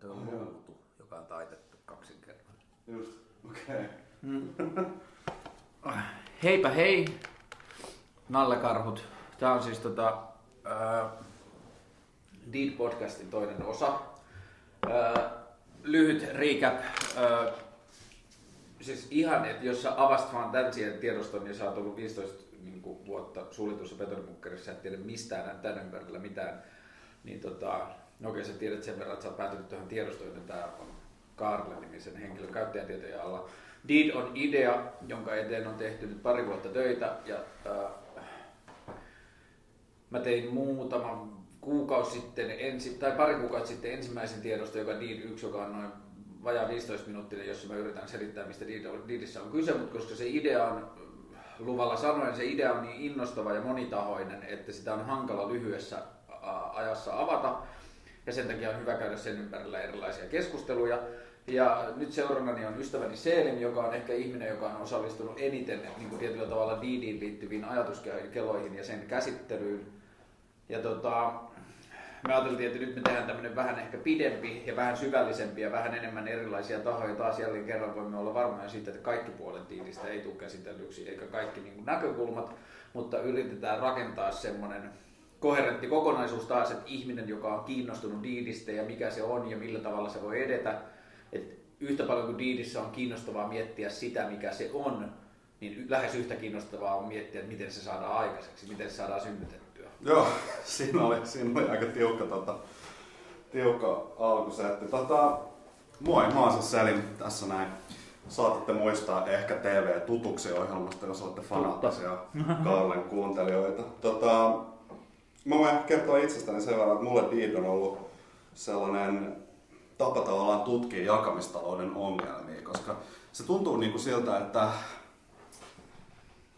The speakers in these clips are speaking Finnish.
Tuo on ruutu, joka on taitettu kaksin kerran. Just, okei. Heipä hei, Nallekarhut. Tämä on siis tota, äh, Deed-podcastin toinen osa. Äh, lyhyt recap. Äh, siis ihan, että jos sä avasit vaan tämän siihen tiedoston, niin sä oot ollut 15 niin kuin, vuotta suljetussa betonimunkkerissa, sä et tiedä mistään tämän ympärillä mitään, niin tota, no okei, sä tiedät sen verran, että sä oot päätynyt tuohon tiedostoon, että tämä on Karle-nimisen henkilön käyttäjätietojen alla. Deed on idea, jonka eteen on tehty nyt pari vuotta töitä ja äh, mä tein muutaman kuukausi sitten, ensi, tai pari kuukautta sitten ensimmäisen tiedosto, joka Deed 1, joka on noin vajaa 15 minuuttia, jossa mä yritän selittää, mistä Deedissä on kyse, mutta koska se idea on luvalla sanoen, se idea on niin innostava ja monitahoinen, että sitä on hankala lyhyessä ajassa avata, ja sen takia on hyvä käydä sen ympärillä erilaisia keskusteluja. Ja nyt seurannani on ystäväni Seelim, joka on ehkä ihminen, joka on osallistunut eniten niin kuin tietyllä tavalla Diidiin liittyviin ajatuskeloihin ja sen käsittelyyn. Ja tota, me ajateltiin, että nyt me tehdään tämmöinen vähän ehkä pidempi ja vähän syvällisempi ja vähän enemmän erilaisia tahoja. Taas jälleen kerran voimme olla varmoja siitä, että kaikki puolet tiilistä ei tule käsitellyksi eikä kaikki niin kuin näkökulmat, mutta yritetään rakentaa semmoinen koherentti kokonaisuus taas, että ihminen, joka on kiinnostunut diidistä ja mikä se on ja millä tavalla se voi edetä, että yhtä paljon kuin diidissä on kiinnostavaa miettiä sitä, mikä se on, niin lähes yhtä kiinnostavaa on miettiä, että miten se saadaan aikaiseksi, miten se saadaan synnytettyä. Joo, siinä oli, siinä oli aika tiukka, tota, tiukka alkusetti. Tota, moi, mä oon siis Selim tässä näin. Saatatte muistaa ehkä TV Tutuksi ohjelmasta, jos olette fanaattisia Karlen kuuntelijoita. Tota, mä voin kertoa itsestäni sen verran, että mulle Deed on ollut sellainen tapa tavallaan tutkia jakamistalouden ongelmia, koska se tuntuu niin kuin siltä, että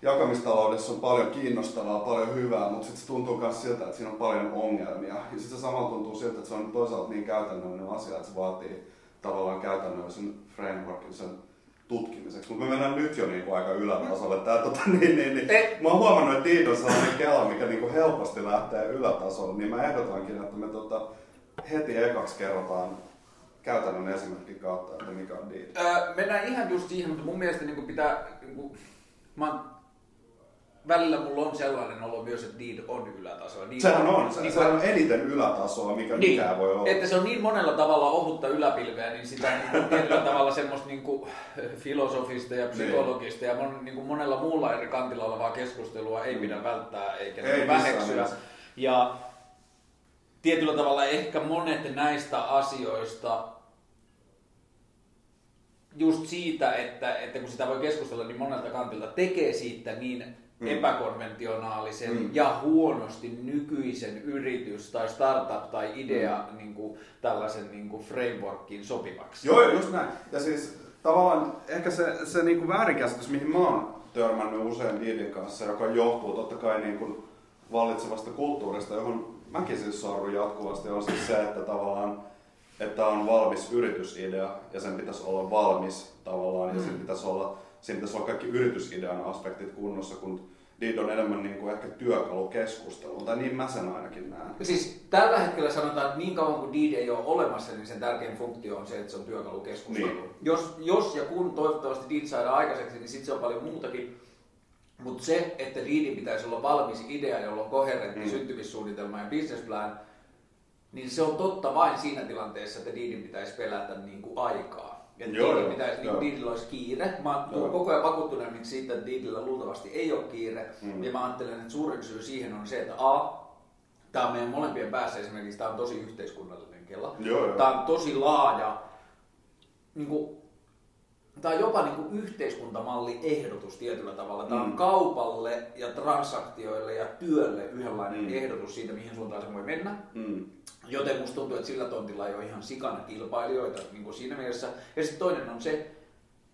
jakamistaloudessa on paljon kiinnostavaa, paljon hyvää, mutta sitten se tuntuu myös siltä, että siinä on paljon ongelmia. Ja sitten se samalla tuntuu siltä, että se on toisaalta niin käytännöllinen asia, että se vaatii tavallaan käytännöllisen frameworkin sen tutkimiseksi. Mutta me mennään nyt jo niinku aika ylätasolle. Tää, tota, niin, niin, niin. Mä oon huomannut, että Tiito on sellainen kela, mikä niinku helposti lähtee ylätasolle, niin mä ehdotankin, että me tota, heti ekaksi kerrotaan käytännön esimerkin kautta, että mikä on deed? Öö, mennään ihan just siihen, mutta mun mielestä niin pitää, niin kuin, mä oon, välillä mulla on sellainen olo myös, että deed on ylätasoa. Niin, Sehän on, se, niin, se on eniten ylätasoa, mikä niin, mikään voi olla. Että se on niin monella tavalla ohutta yläpilveä, niin sitä niin tietyllä tavalla semmoista niin kuin, filosofista ja psykologista niin. ja mon, niin kuin monella muulla eri kantilla olevaa keskustelua ei pidä välttää eikä ei niin väheksyä. Ja tietyllä tavalla ehkä monet näistä asioista just siitä, että, että kun sitä voi keskustella niin monelta kantilta, tekee siitä niin mm. epäkonventionaalisen mm. ja huonosti nykyisen yritys tai startup tai idea mm. niin kuin, tällaisen niin kuin frameworkin sopivaksi. Joo, just näin. Ja siis tavallaan ehkä se, se niin kuin väärinkäsitys, mihin mä oon törmännyt usein Diidin kanssa, joka johtuu totta kai niin kuin vallitsevasta kulttuurista, johon mäkin siis sorrun jatkuvasti, on siis se, että tavallaan että on valmis yritysidea ja sen pitäisi olla valmis tavallaan ja mm. sen pitäisi olla, siinä pitäisi olla kaikki yritysidean aspektit kunnossa, kun Deed on enemmän niin kuin ehkä työkalu keskusteluun, tai niin mä sen ainakin näen. Siis tällä hetkellä sanotaan, että niin kauan kuin Deed ei ole olemassa, niin sen tärkein funktio on se, että se on työkalu keskusteluun. Niin. Jos, jos ja kun toivottavasti Deed saadaan aikaiseksi, niin sitten se on paljon muutakin. Mutta se, että Deedin pitäisi olla valmis idea, jolla on koherentti mm. syntymissuunnitelma ja business plan, niin se on totta vain siinä tilanteessa, että Deedin pitäisi pelätä niin kuin aikaa. Että joo, Deedin pitäisi, niin Deedillä olisi kiire. Mä oon koko ajan vakuuttuneemmiksi siitä, että Deedillä luultavasti ei ole kiire. Mm. Ja mä ajattelen, että suurin syy siihen on se, että A, tämä on meidän molempien päässä esimerkiksi, tämä on tosi yhteiskunnallinen kela. Tämä on tosi laaja, niin kuin, tämä on jopa niin kuin yhteiskuntamalli-ehdotus tietyllä tavalla. Tämä on mm. kaupalle ja transaktioille ja työlle yhdenlainen mm. ehdotus siitä, mihin suuntaan se voi mennä. Mm. Joten musta tuntuu, että sillä tontilla ei ole ihan sikana kilpailijoita niin kuin siinä mielessä. Ja sitten toinen on se,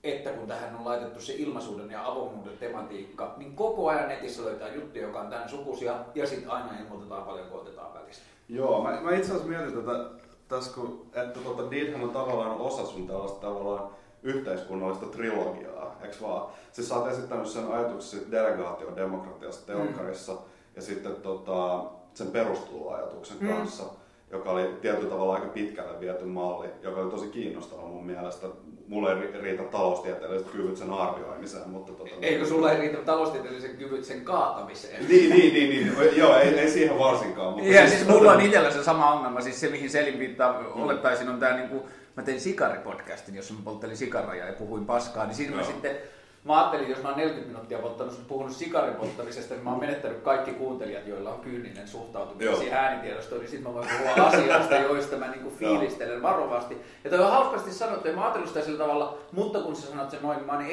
että kun tähän on laitettu se ilmaisuuden ja avoimuuden tematiikka, niin koko ajan netissä löytää juttuja, joka on tämän sukuisia, ja sitten aina ilmoitetaan paljon, kun otetaan välistä. Joo, mä, mä itse asiassa mietin tätä, tässä kun, että tuota, Deedhän on tavallaan osa sun tällaista tavallaan yhteiskunnallista trilogiaa, eikö vaan? Siis sä oot esittänyt sen ajatuksen delegaatiodemokratiasta telkkarissa mm. ja sitten tota, sen perustuloajatuksen mm. kanssa joka oli tietyllä tavalla aika pitkälle viety malli, joka oli tosi kiinnostava mun mielestä. Mulle ei riitä taloustieteelliset kyvyt sen arvioimiseen, mutta... Tota, Eikö sulla ei riitä taloustieteelliset kyvyt sen kaatamiseen? Niin, niin, niin, niin. joo, ei, ei siihen varsinkaan. Mutta ja siis, siis mulla on itsellä se sama ongelma, siis se mihin Selin viittaa, mm. olettaisin on tää niinku, mä tein sikaripodcastin, jossa mä polttelin sikaroja ja puhuin paskaa, niin siinä mä sitten mä ajattelin, jos mä oon 40 minuuttia polttanut, puhunut sikarin polttamisesta, niin mä oon menettänyt kaikki kuuntelijat, joilla on kyyninen suhtautuminen siihen äänitiedostoon, niin sitten mä voin puhua asioista, joista mä niinku fiilistelen varovasti. Ja toi on hauskasti sanottu, ja mä ajattelin sitä sillä tavalla, mutta kun sä sanot sen noin, niin mä oon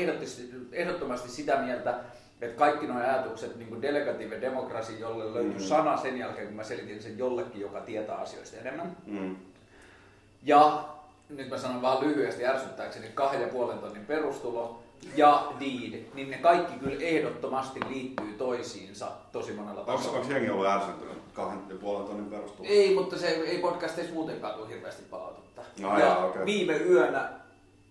ehdottomasti sitä mieltä, että kaikki nuo ajatukset, niin kuin delegative demokrasi, jolle löytyy mm. sana sen jälkeen, kun mä selitin sen jollekin, joka tietää asioista enemmän. Mm. Ja nyt mä sanon vaan lyhyesti ärsyttääkseni kahden ja puolen tonnin perustulo, ja Deed, niin ne kaikki kyllä ehdottomasti liittyy toisiinsa tosi monella tasolla. Onko jengi ollut ärsyntynyt kahden ja puolen tonnin perustulo? Ei, mutta se ei podcasteissa muutenkaan tule hirveästi palautetta. No, ja jaa, okay. viime yönä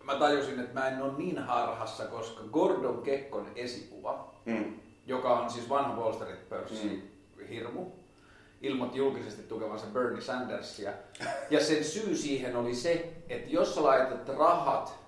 mä tajusin, että mä en ole niin harhassa, koska Gordon Kekkon esikuva, mm. joka on siis vanha Wall Street pörssi mm. hirmu, ilmoitti julkisesti tukevansa Bernie Sandersia. Ja sen syy siihen oli se, että jos sä laitat rahat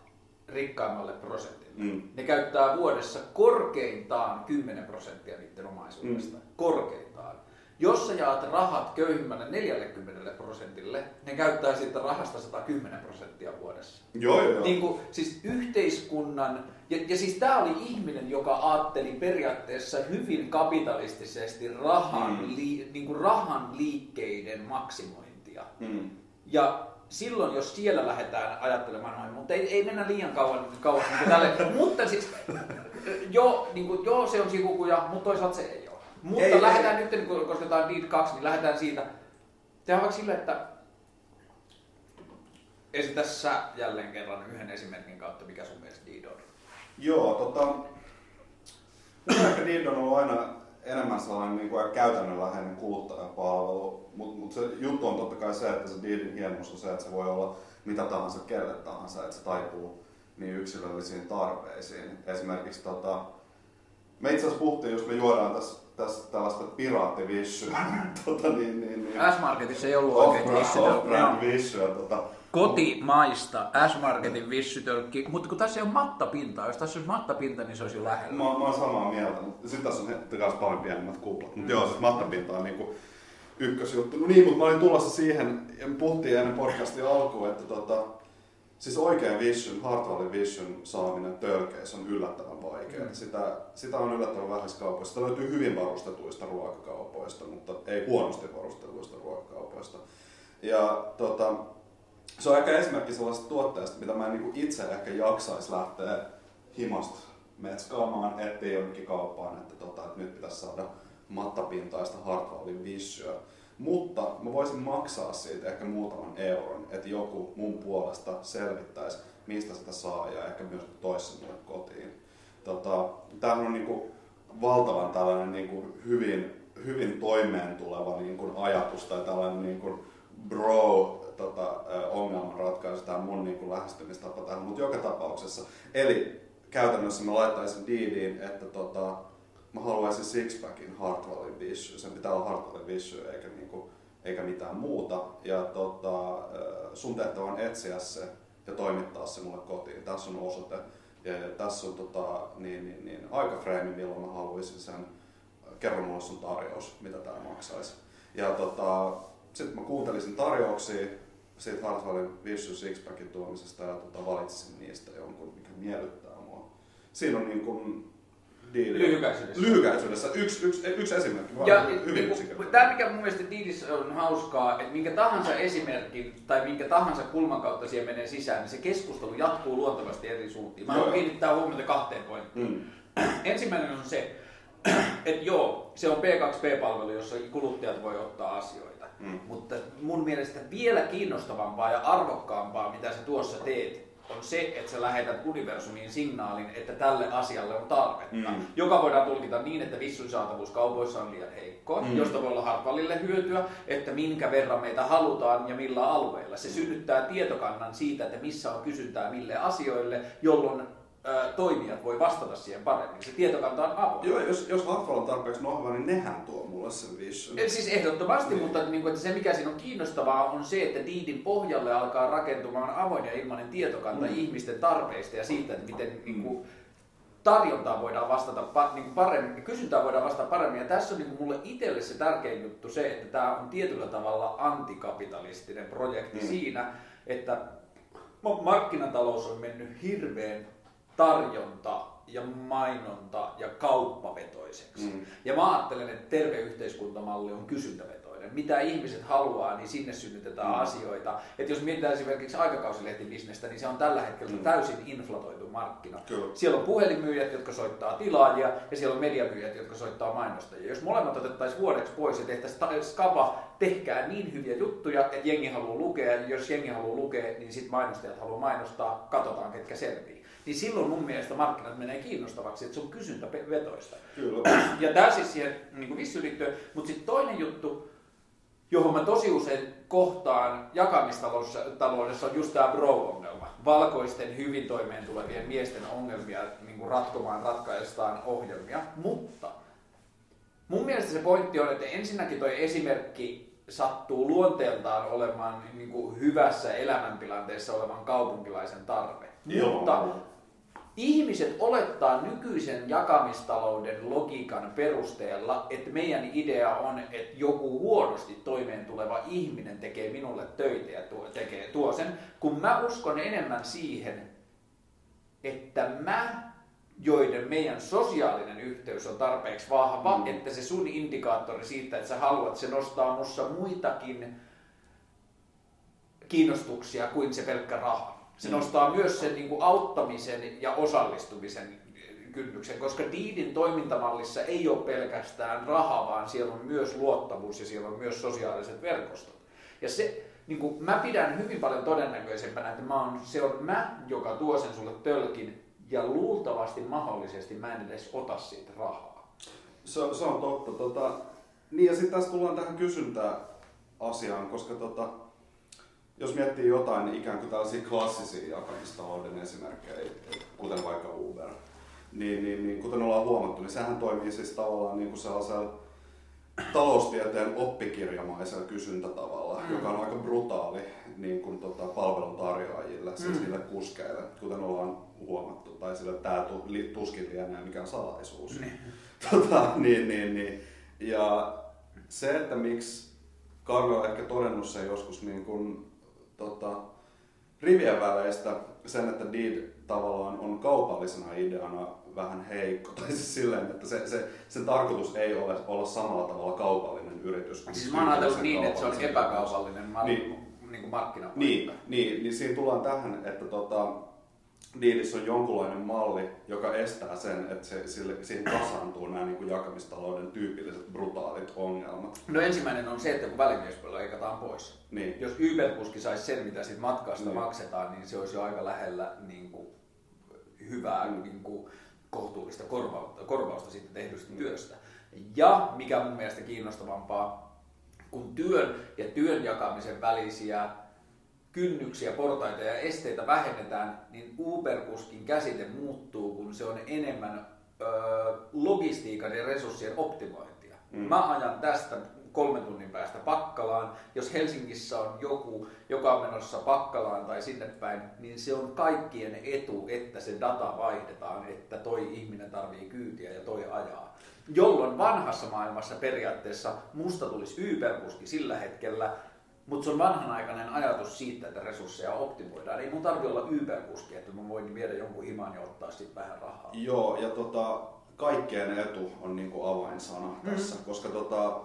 rikkaimmalle prosentille, Mm. Ne käyttää vuodessa korkeintaan 10 prosenttia niiden omaisuudesta. Mm. Korkeintaan. Jos sä jaat rahat köyhimmälle 40 prosentille, ne käyttää siitä rahasta 110 prosenttia vuodessa. Joo, joo. Niin kuin, siis yhteiskunnan, ja, ja siis tämä oli ihminen, joka ajatteli periaatteessa hyvin kapitalistisesti rahan, mm. li, niin kuin rahan liikkeiden maksimointia. Mm. Ja silloin, jos siellä lähdetään ajattelemaan noin, mutta ei, ei mennä liian kauan, kauan niin tälle. mutta siis, joo, niin kuin, joo, se on sikukuja, mutta toisaalta se ei ole. Mutta ei, lähdetään ei. nyt, kun koska tämä on Deed 2, niin lähdetään siitä. Tehdään vaikka sille, että esitä sä jälleen kerran yhden esimerkin kautta, mikä sun mielestä Deed on. Joo, tota, ehkä Deed on ollut aina enemmän sellainen niin kuin käytännönläheinen kuluttajapalvelu, mutta mut se juttu on totta kai se, että se dealin hienous on se, että se voi olla mitä tahansa kelle tahansa, että se taipuu niin yksilöllisiin tarpeisiin. Esimerkiksi tota, me itse asiassa puhuttiin, jos me juodaan tässä, tässä tällaista piraattivissyä. tota, niin, niin, niin. S-Marketissa ei ollut oikein vissyä. Off-brand Tota, kotimaista S-Marketin vissytölkki, mutta kun tässä ei ole mattapintaa, jos tässä olisi mattapinta, niin se olisi lähellä. Mä, mä oon samaa mieltä, mutta sitten tässä on taas paljon pienemmät kuplat. Mutta mm. joo, siis mattapinta on niinku ykkösjuttu. No niin, mutta mä olin tulossa siihen, ja puhuttiin ennen podcastin alkuun, että tota, siis oikein vision, Hartwallin vision saaminen tölkeissä on yllättävän vaikeaa. Mm. Sitä, sitä on yllättävän vähäistä kaupoista. Sitä löytyy hyvin varustetuista ruokakaupoista, mutta ei huonosti varustetuista ruokakaupoista. Ja tota, se on ehkä esimerkki sellaisesta tuotteesta, mitä mä en niin itse ehkä jaksaisi lähteä himasta metskaamaan, ettei jonnekin kauppaan, että, tota, että nyt pitäisi saada mattapintaista Hartwallin vissyä. Mutta mä voisin maksaa siitä ehkä muutaman euron, että joku mun puolesta selvittäisi, mistä sitä saa ja ehkä myös toisi mulle kotiin. Tota, Tämä on niinku valtavan tällainen niinku hyvin, hyvin toimeen tuleva niinku ajatus tai tällainen niinku bro tota, ongelmanratkaisu, tämä mun niin kuin lähestymistapa tähän, mutta joka tapauksessa. Eli käytännössä mä laittaisin diiliin, että tota, mä haluaisin sixpackin Hartwallin Vissy. Sen pitää olla Hartwallin Vissy eikä, niinku, eikä mitään muuta. Ja tota, sun tehtävä on etsiä se ja toimittaa se mulle kotiin. Tässä on osoite. Ja, ja tässä on tota, niin, niin, niin, aikafreimi, milloin mä haluaisin sen. Kerro mulle sun tarjous, mitä tämä maksaisi. Ja tota, sitten mä kuuntelisin tarjouksia, siitä Hartwallin Vicious Sixpackin tuomisesta ja tota, valitsin niistä jonkun, mikä miellyttää mua. Siinä on niin kuin diili. Lyhykäisyydessä. Lyhykäisyydessä. Yksi, yksi, yksi esimerkki vaan. Ja, hyvin niin, tämä mikä mun mielestä diilissä on hauskaa, että minkä tahansa esimerkin tai minkä tahansa kulman kautta siihen menee sisään, niin se keskustelu jatkuu luontevasti eri suuntiin. Mä haluan kiinnittää huomiota kahteen pointtiin. Mm. Ensimmäinen on se, että joo, se on P2P-palvelu, jossa kuluttajat voi ottaa asioita. Mm. Mutta mun mielestä vielä kiinnostavampaa ja arvokkaampaa, mitä sä tuossa teet, on se, että sä lähetät universumiin signaalin, että tälle asialle on tarvetta. Mm. Joka voidaan tulkita niin, että vissun saatavuus kaupoissa on liian heikko, mm. josta voi olla Hartwallille hyötyä, että minkä verran meitä halutaan ja millä alueilla. Se synnyttää tietokannan siitä, että missä on kysyntää mille asioille, jolloin ö, toimijat voi vastata siihen paremmin. Se tietokanta on avoin. Joo, jos, jos Hartwell on tarpeeksi nohva, niin nehän tuo mulle sen vision. Et Siis ehdottomasti, niin. mutta niin kuin, että se mikä siinä on kiinnostavaa on se, että Deedin pohjalle alkaa rakentumaan avoin ja ilmainen tietokanta mm. ihmisten tarpeista ja siitä, että miten mm. niin kuin, tarjontaa voidaan vastata niin kuin paremmin, kysyntää voidaan vastata paremmin. Ja tässä on niin kuin mulle itselle se tärkein juttu se, että tämä on tietyllä tavalla antikapitalistinen projekti mm. siinä, että markkinatalous on mennyt hirveän tarjonta ja mainonta ja kauppavetoiseksi. Mm. Ja mä ajattelen, että terve yhteiskuntamalli on kysyntävetoinen. Mitä ihmiset haluaa, niin sinne synnytetään mm. asioita. että jos mietitään esimerkiksi aikakausilehtibisnestä, niin se on tällä hetkellä mm. täysin inflatoitu markkina. Kyllä. Siellä on puhelinmyyjät, jotka soittaa tilaajia, ja siellä on mediamyyjät, jotka soittaa mainostajia. Jos molemmat otettaisiin vuodeksi pois ja tehtäisiin skava, tehkää niin hyviä juttuja, että jengi haluaa lukea, ja jos jengi haluaa lukea, niin sitten mainostajat haluaa mainostaa, katsotaan ketkä selviää niin silloin mun mielestä markkinat menee kiinnostavaksi, että se on kysyntävetoista. Kyllä. Ja tämä siis siihen niin liittyy. Mutta sitten toinen juttu, johon mä tosi usein kohtaan jakamistaloudessa on just tämä bro-ongelma. Valkoisten hyvin toimeen tulevien miesten ongelmia niin kuin ratkomaan ratkaistaan ohjelmia. Mutta mun mielestä se pointti on, että ensinnäkin toi esimerkki sattuu luonteeltaan olemaan niin kuin hyvässä elämäntilanteessa olevan kaupunkilaisen tarve. Joo. Mutta ihmiset olettaa nykyisen jakamistalouden logiikan perusteella, että meidän idea on, että joku huonosti toimeen tuleva ihminen tekee minulle töitä ja tuo, tekee tuo sen, kun mä uskon enemmän siihen, että mä joiden meidän sosiaalinen yhteys on tarpeeksi vahva, mm. että se sun indikaattori siitä, että sä haluat, se nostaa mussa muitakin kiinnostuksia kuin se pelkkä raha. Se nostaa myös sen niin kuin auttamisen ja osallistumisen kynnyksen, koska Diidin toimintamallissa ei ole pelkästään raha, vaan siellä on myös luottamus ja siellä on myös sosiaaliset verkostot. Ja se, niin kuin, mä pidän hyvin paljon todennäköisempänä, että mä on, se on mä, joka tuo sen sulle tölkin, ja luultavasti mahdollisesti mä en edes ota siitä rahaa. Se, se on totta. Tota, niin ja sitten tässä tullaan tähän kysyntää asiaan, koska tota, jos miettii jotain niin ikään kuin tällaisia klassisia jakamistalouden esimerkkejä, kuten vaikka Uber, niin, niin, niin kuten ollaan huomattu, niin sehän toimii siis tavallaan niin kuin sellaisella taloustieteen oppikirjamaisella kysyntätavalla, mm. joka on aika brutaali niin kuin, tota, palveluntarjoajille, siis mm. niille kuskeille, kuten ollaan huomattu, tai sille tämä tuskin lienee mikään salaisuus. Niin. Tota, niin, niin, niin. Ja se, että miksi Karlo on ehkä todennut sen joskus niin kuin tota, rivien väleistä sen, että Deed tavallaan on kaupallisena ideana vähän heikko. Tai siis silleen, että se, se, sen tarkoitus ei ole olla samalla tavalla kaupallinen yritys. Siis mä oon ajatellut niin, että se on epäkaupallinen mar- niin, niin markkinapaikka. Niin, niin, niin siinä tullaan tähän, että tota, Deedissä on jonkunlainen malli, joka estää sen, että se, sille, siihen kasaantuu nämä niin kuin jakamistalouden tyypilliset brutaalit ongelmat. No ensimmäinen on se, että kun välimiespuolella leikataan pois. Niin. Jos Uber-kuski saisi sen, mitä siitä matkasta niin. maksetaan, niin se olisi jo aika lähellä niin kuin, hyvää mm. niin kuin, kohtuullista korvausta, korvausta siitä tehdystä mm. työstä. Ja mikä mun mielestä kiinnostavampaa, kun työn ja työn jakamisen välisiä kynnyksiä, portaita ja esteitä vähennetään, niin Uber-kuskin käsite muuttuu, kun se on enemmän ö, logistiikan ja resurssien optimointia. Mm. Mä ajan tästä kolmen tunnin päästä Pakkalaan. Jos Helsingissä on joku, joka on menossa Pakkalaan tai sinne päin, niin se on kaikkien etu, että se data vaihdetaan, että toi ihminen tarvii kyytiä ja toi ajaa. Jolloin vanhassa maailmassa periaatteessa musta tulisi Uber-kuski sillä hetkellä, mutta se on vanhanaikainen ajatus siitä, että resursseja optimoidaan. Ei mun tarvi olla Uber-kuski, että mä voin viedä jonkun himan ja ottaa sitten vähän rahaa. Joo, ja tota, kaikkien etu on niinku avainsana mm. tässä, koska tota,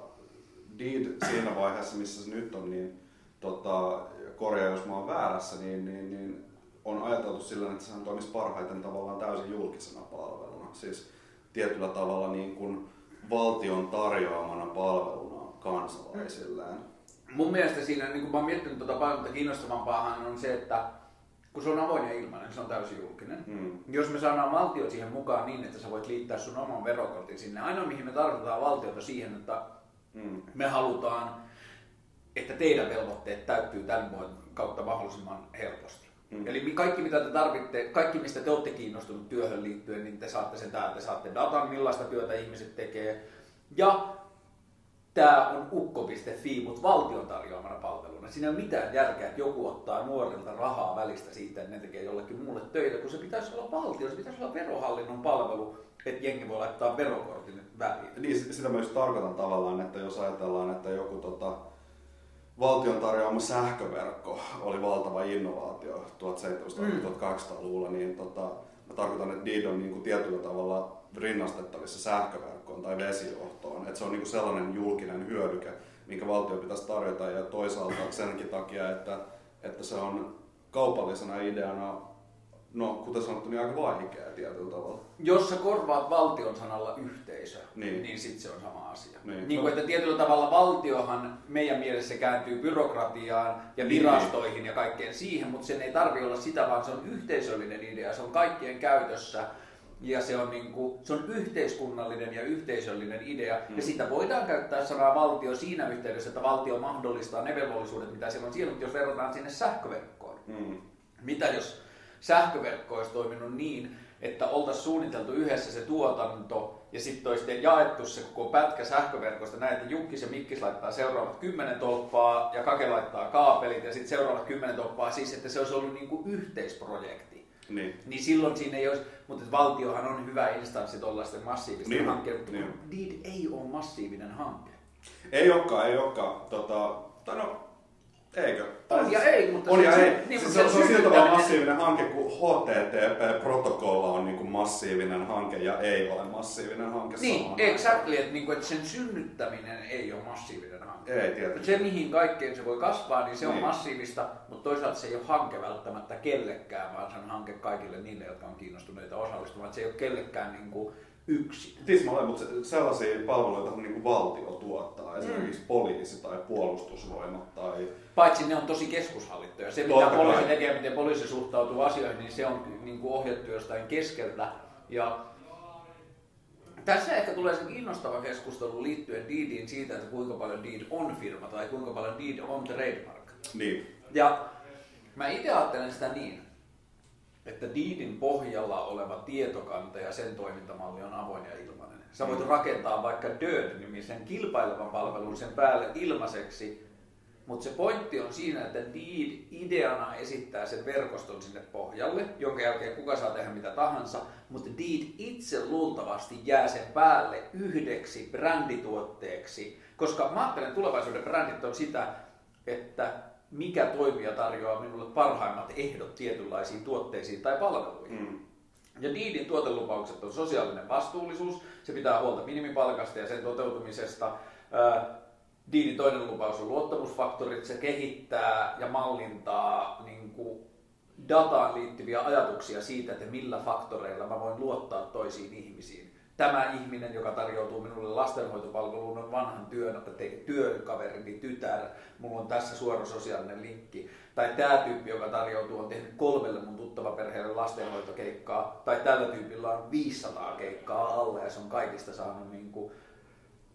Deed siinä vaiheessa, missä se nyt on, niin tota, korjaa jos mä oon väärässä, niin, niin, niin on ajateltu sillä, että sehän toimisi parhaiten tavallaan täysin julkisena palveluna. Siis tietyllä tavalla niin kuin valtion tarjoamana palveluna kansalaisilleen. Mun mielestä siinä, niin kun mä oon miettinyt tuota paljon, mutta kiinnostavampaahan on se, että kun se on avoin ja ilmainen, se on täysin julkinen. Mm. Jos me saadaan valtiot siihen mukaan niin, että sä voit liittää sun oman verokortin sinne, ainoa mihin me tarvitaan valtiota siihen, että mm. me halutaan, että teidän velvoitteet täyttyy tämän vuoden kautta mahdollisimman helposti. Mm. Eli kaikki mitä te tarvitte, kaikki mistä te olette kiinnostunut työhön liittyen, niin te saatte sen täältä. Te saatte datan, millaista työtä ihmiset tekee. Ja tämä on ukko.fi, mutta valtion tarjoamana palveluna. Siinä ei ole mitään järkeä, että joku ottaa nuorilta rahaa välistä siitä, että ne tekee jollekin muulle töitä, kun se pitäisi olla valtio, se pitäisi olla verohallinnon palvelu, että jengi voi laittaa verokortin väliin. Niin, sitä myös tarkoitan tavallaan, että jos ajatellaan, että joku tota, valtion tarjoama sähköverkko oli valtava innovaatio 1700-1800-luvulla, niin tota, mä tarkoitan, että niitä on niin kuin tietyllä tavalla rinnastettavissa sähköverkkoon tai vesijohtoon. Että se on niin kuin sellainen julkinen hyödyke, minkä valtio pitäisi tarjota ja toisaalta senkin takia, että, että se on kaupallisena ideana no kuten sanottu, niin aika vaikea tietyllä tavalla. Jos sä korvaat valtion sanalla yhteisö, niin, niin sitten se on sama asia. Niin. niin kuin, että tietyllä tavalla valtiohan meidän mielessä kääntyy byrokratiaan ja niin. virastoihin niin. ja kaikkeen siihen, mutta sen ei tarvi olla sitä, vaan se on yhteisöllinen idea, se on kaikkien käytössä ja se on, niin kuin, se on yhteiskunnallinen ja yhteisöllinen idea. Mm. Ja sitä voidaan käyttää sanaa valtio siinä yhteydessä, että valtio mahdollistaa ne velvollisuudet, mitä siellä on siellä, mutta jos verrataan sinne sähköverkkoon. Mm. Mitä jos sähköverkko olisi toiminut niin, että oltaisiin suunniteltu yhdessä se tuotanto ja sitten olisi jaettu se koko pätkä sähköverkosta näin, että Jukkis ja Mikkis laittaa seuraavat kymmenen tolppaa ja Kake laittaa kaapelit ja sitten seuraavat kymmenen tolppaa, siis että se olisi ollut niin kuin yhteisprojekti. Niin. niin silloin siinä ei olisi, mutta valtiohan on hyvä instanssi tuollaisten massiivisten niin, hankkeiden, mutta niin. Deed ei ole massiivinen hanke. Ei olekaan, ei olekaan. Tota, tai no, Eikö? On ja ei, mutta on se, ja ei. Niin, se, se, on, se on sillä tavalla massiivinen hanke, kun HTTP-protokolla on niin kuin massiivinen hanke ja ei ole massiivinen hanke Niin, exactly, että, niin kuin, että sen synnyttäminen ei ole massiivinen hanke. Ei tietysti. Se, mihin kaikkeen se voi kasvaa, niin se niin. on massiivista, mutta toisaalta se ei ole hanke välttämättä kellekään, vaan se on hanke kaikille niille, jotka on kiinnostuneita osallistumaan. Se ei ole kellekään niin kuin, yksin. Tismalle, mutta sellaisia palveluita niin kuin valtio tuottaa, esimerkiksi mm. poliisi tai puolustusvoimat tai... Paitsi ne on tosi keskushallittuja. Se, mitä Totta poliisi kai. tekee, miten poliisi suhtautuu asioihin, niin se on niin kuin ohjattu jostain keskeltä. Ja tässä ehkä tulee se kiinnostava keskustelu liittyen Deediin siitä, että kuinka paljon Deed on firma tai kuinka paljon Deed on trademark. Niin. Ja mä itse ajattelen sitä niin, että Deedin pohjalla oleva tietokanta ja sen toimintamalli on avoin ja ilmainen. Sä voit mm. rakentaa vaikka Dirt-nimisen kilpailevan palvelun sen päälle ilmaiseksi, mutta se pointti on siinä, että Deed ideana esittää sen verkoston sinne pohjalle, jonka jälkeen kuka saa tehdä mitä tahansa, mutta Deed itse luultavasti jää sen päälle yhdeksi brändituotteeksi, koska mä ajattelen tulevaisuuden brändit on sitä, että mikä toimija tarjoaa minulle parhaimmat ehdot tietynlaisiin tuotteisiin tai palveluihin. Mm. Ja Deedin tuotelupaukset on sosiaalinen vastuullisuus, se pitää huolta minimipalkasta ja sen toteutumisesta. Deedin toinen lupaus on luottamusfaktorit, se kehittää ja mallintaa niin kuin dataan liittyviä ajatuksia siitä, että millä faktoreilla mä voin luottaa toisiin ihmisiin tämä ihminen, joka tarjoutuu minulle lastenhoitopalveluun, on vanhan työn, työkaverini tytär, mulla on tässä suora sosiaalinen linkki. Tai tämä tyyppi, joka tarjoutuu, on tehnyt kolmelle mun tuttava perheelle lastenhoitokeikkaa. Tai tällä tyypillä on 500 keikkaa alle ja se on kaikista saanut niin kuin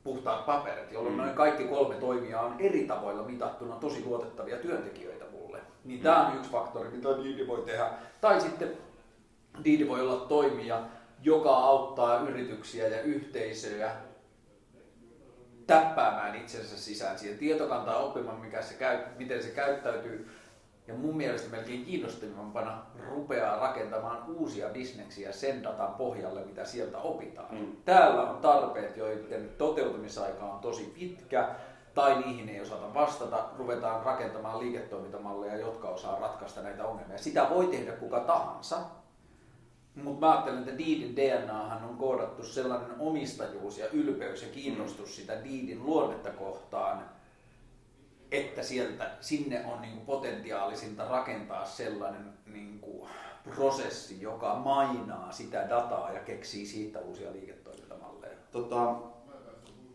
puhtaat paperit, jolloin mm. noin kaikki kolme toimijaa on eri tavoilla mitattuna tosi luotettavia työntekijöitä mulle. Niin mm. tämä on yksi faktori, mitä Diidi voi tehdä. Tai sitten Diidi voi olla toimija, joka auttaa yrityksiä ja yhteisöjä täppäämään itsensä sisään siihen tietokantaa oppimaan, mikä se käy, miten se käyttäytyy. Ja mun mielestä melkein kiinnostavampana rupeaa rakentamaan uusia bisneksiä sen datan pohjalle, mitä sieltä opitaan. Mm. Täällä on tarpeet, joiden toteutumisaika on tosi pitkä, tai niihin ei osata vastata, ruvetaan rakentamaan liiketoimintamalleja, jotka osaa ratkaista näitä ongelmia. Sitä voi tehdä kuka tahansa, mutta mä ajattelen, että Deedin DNAhan on koodattu sellainen omistajuus ja ylpeys ja kiinnostus mm. sitä Deedin luonnetta kohtaan, että sieltä, sinne on niin kuin potentiaalisinta rakentaa sellainen niin kuin prosessi, joka mainaa sitä dataa ja keksii siitä uusia liiketoimintamalleja. Tota,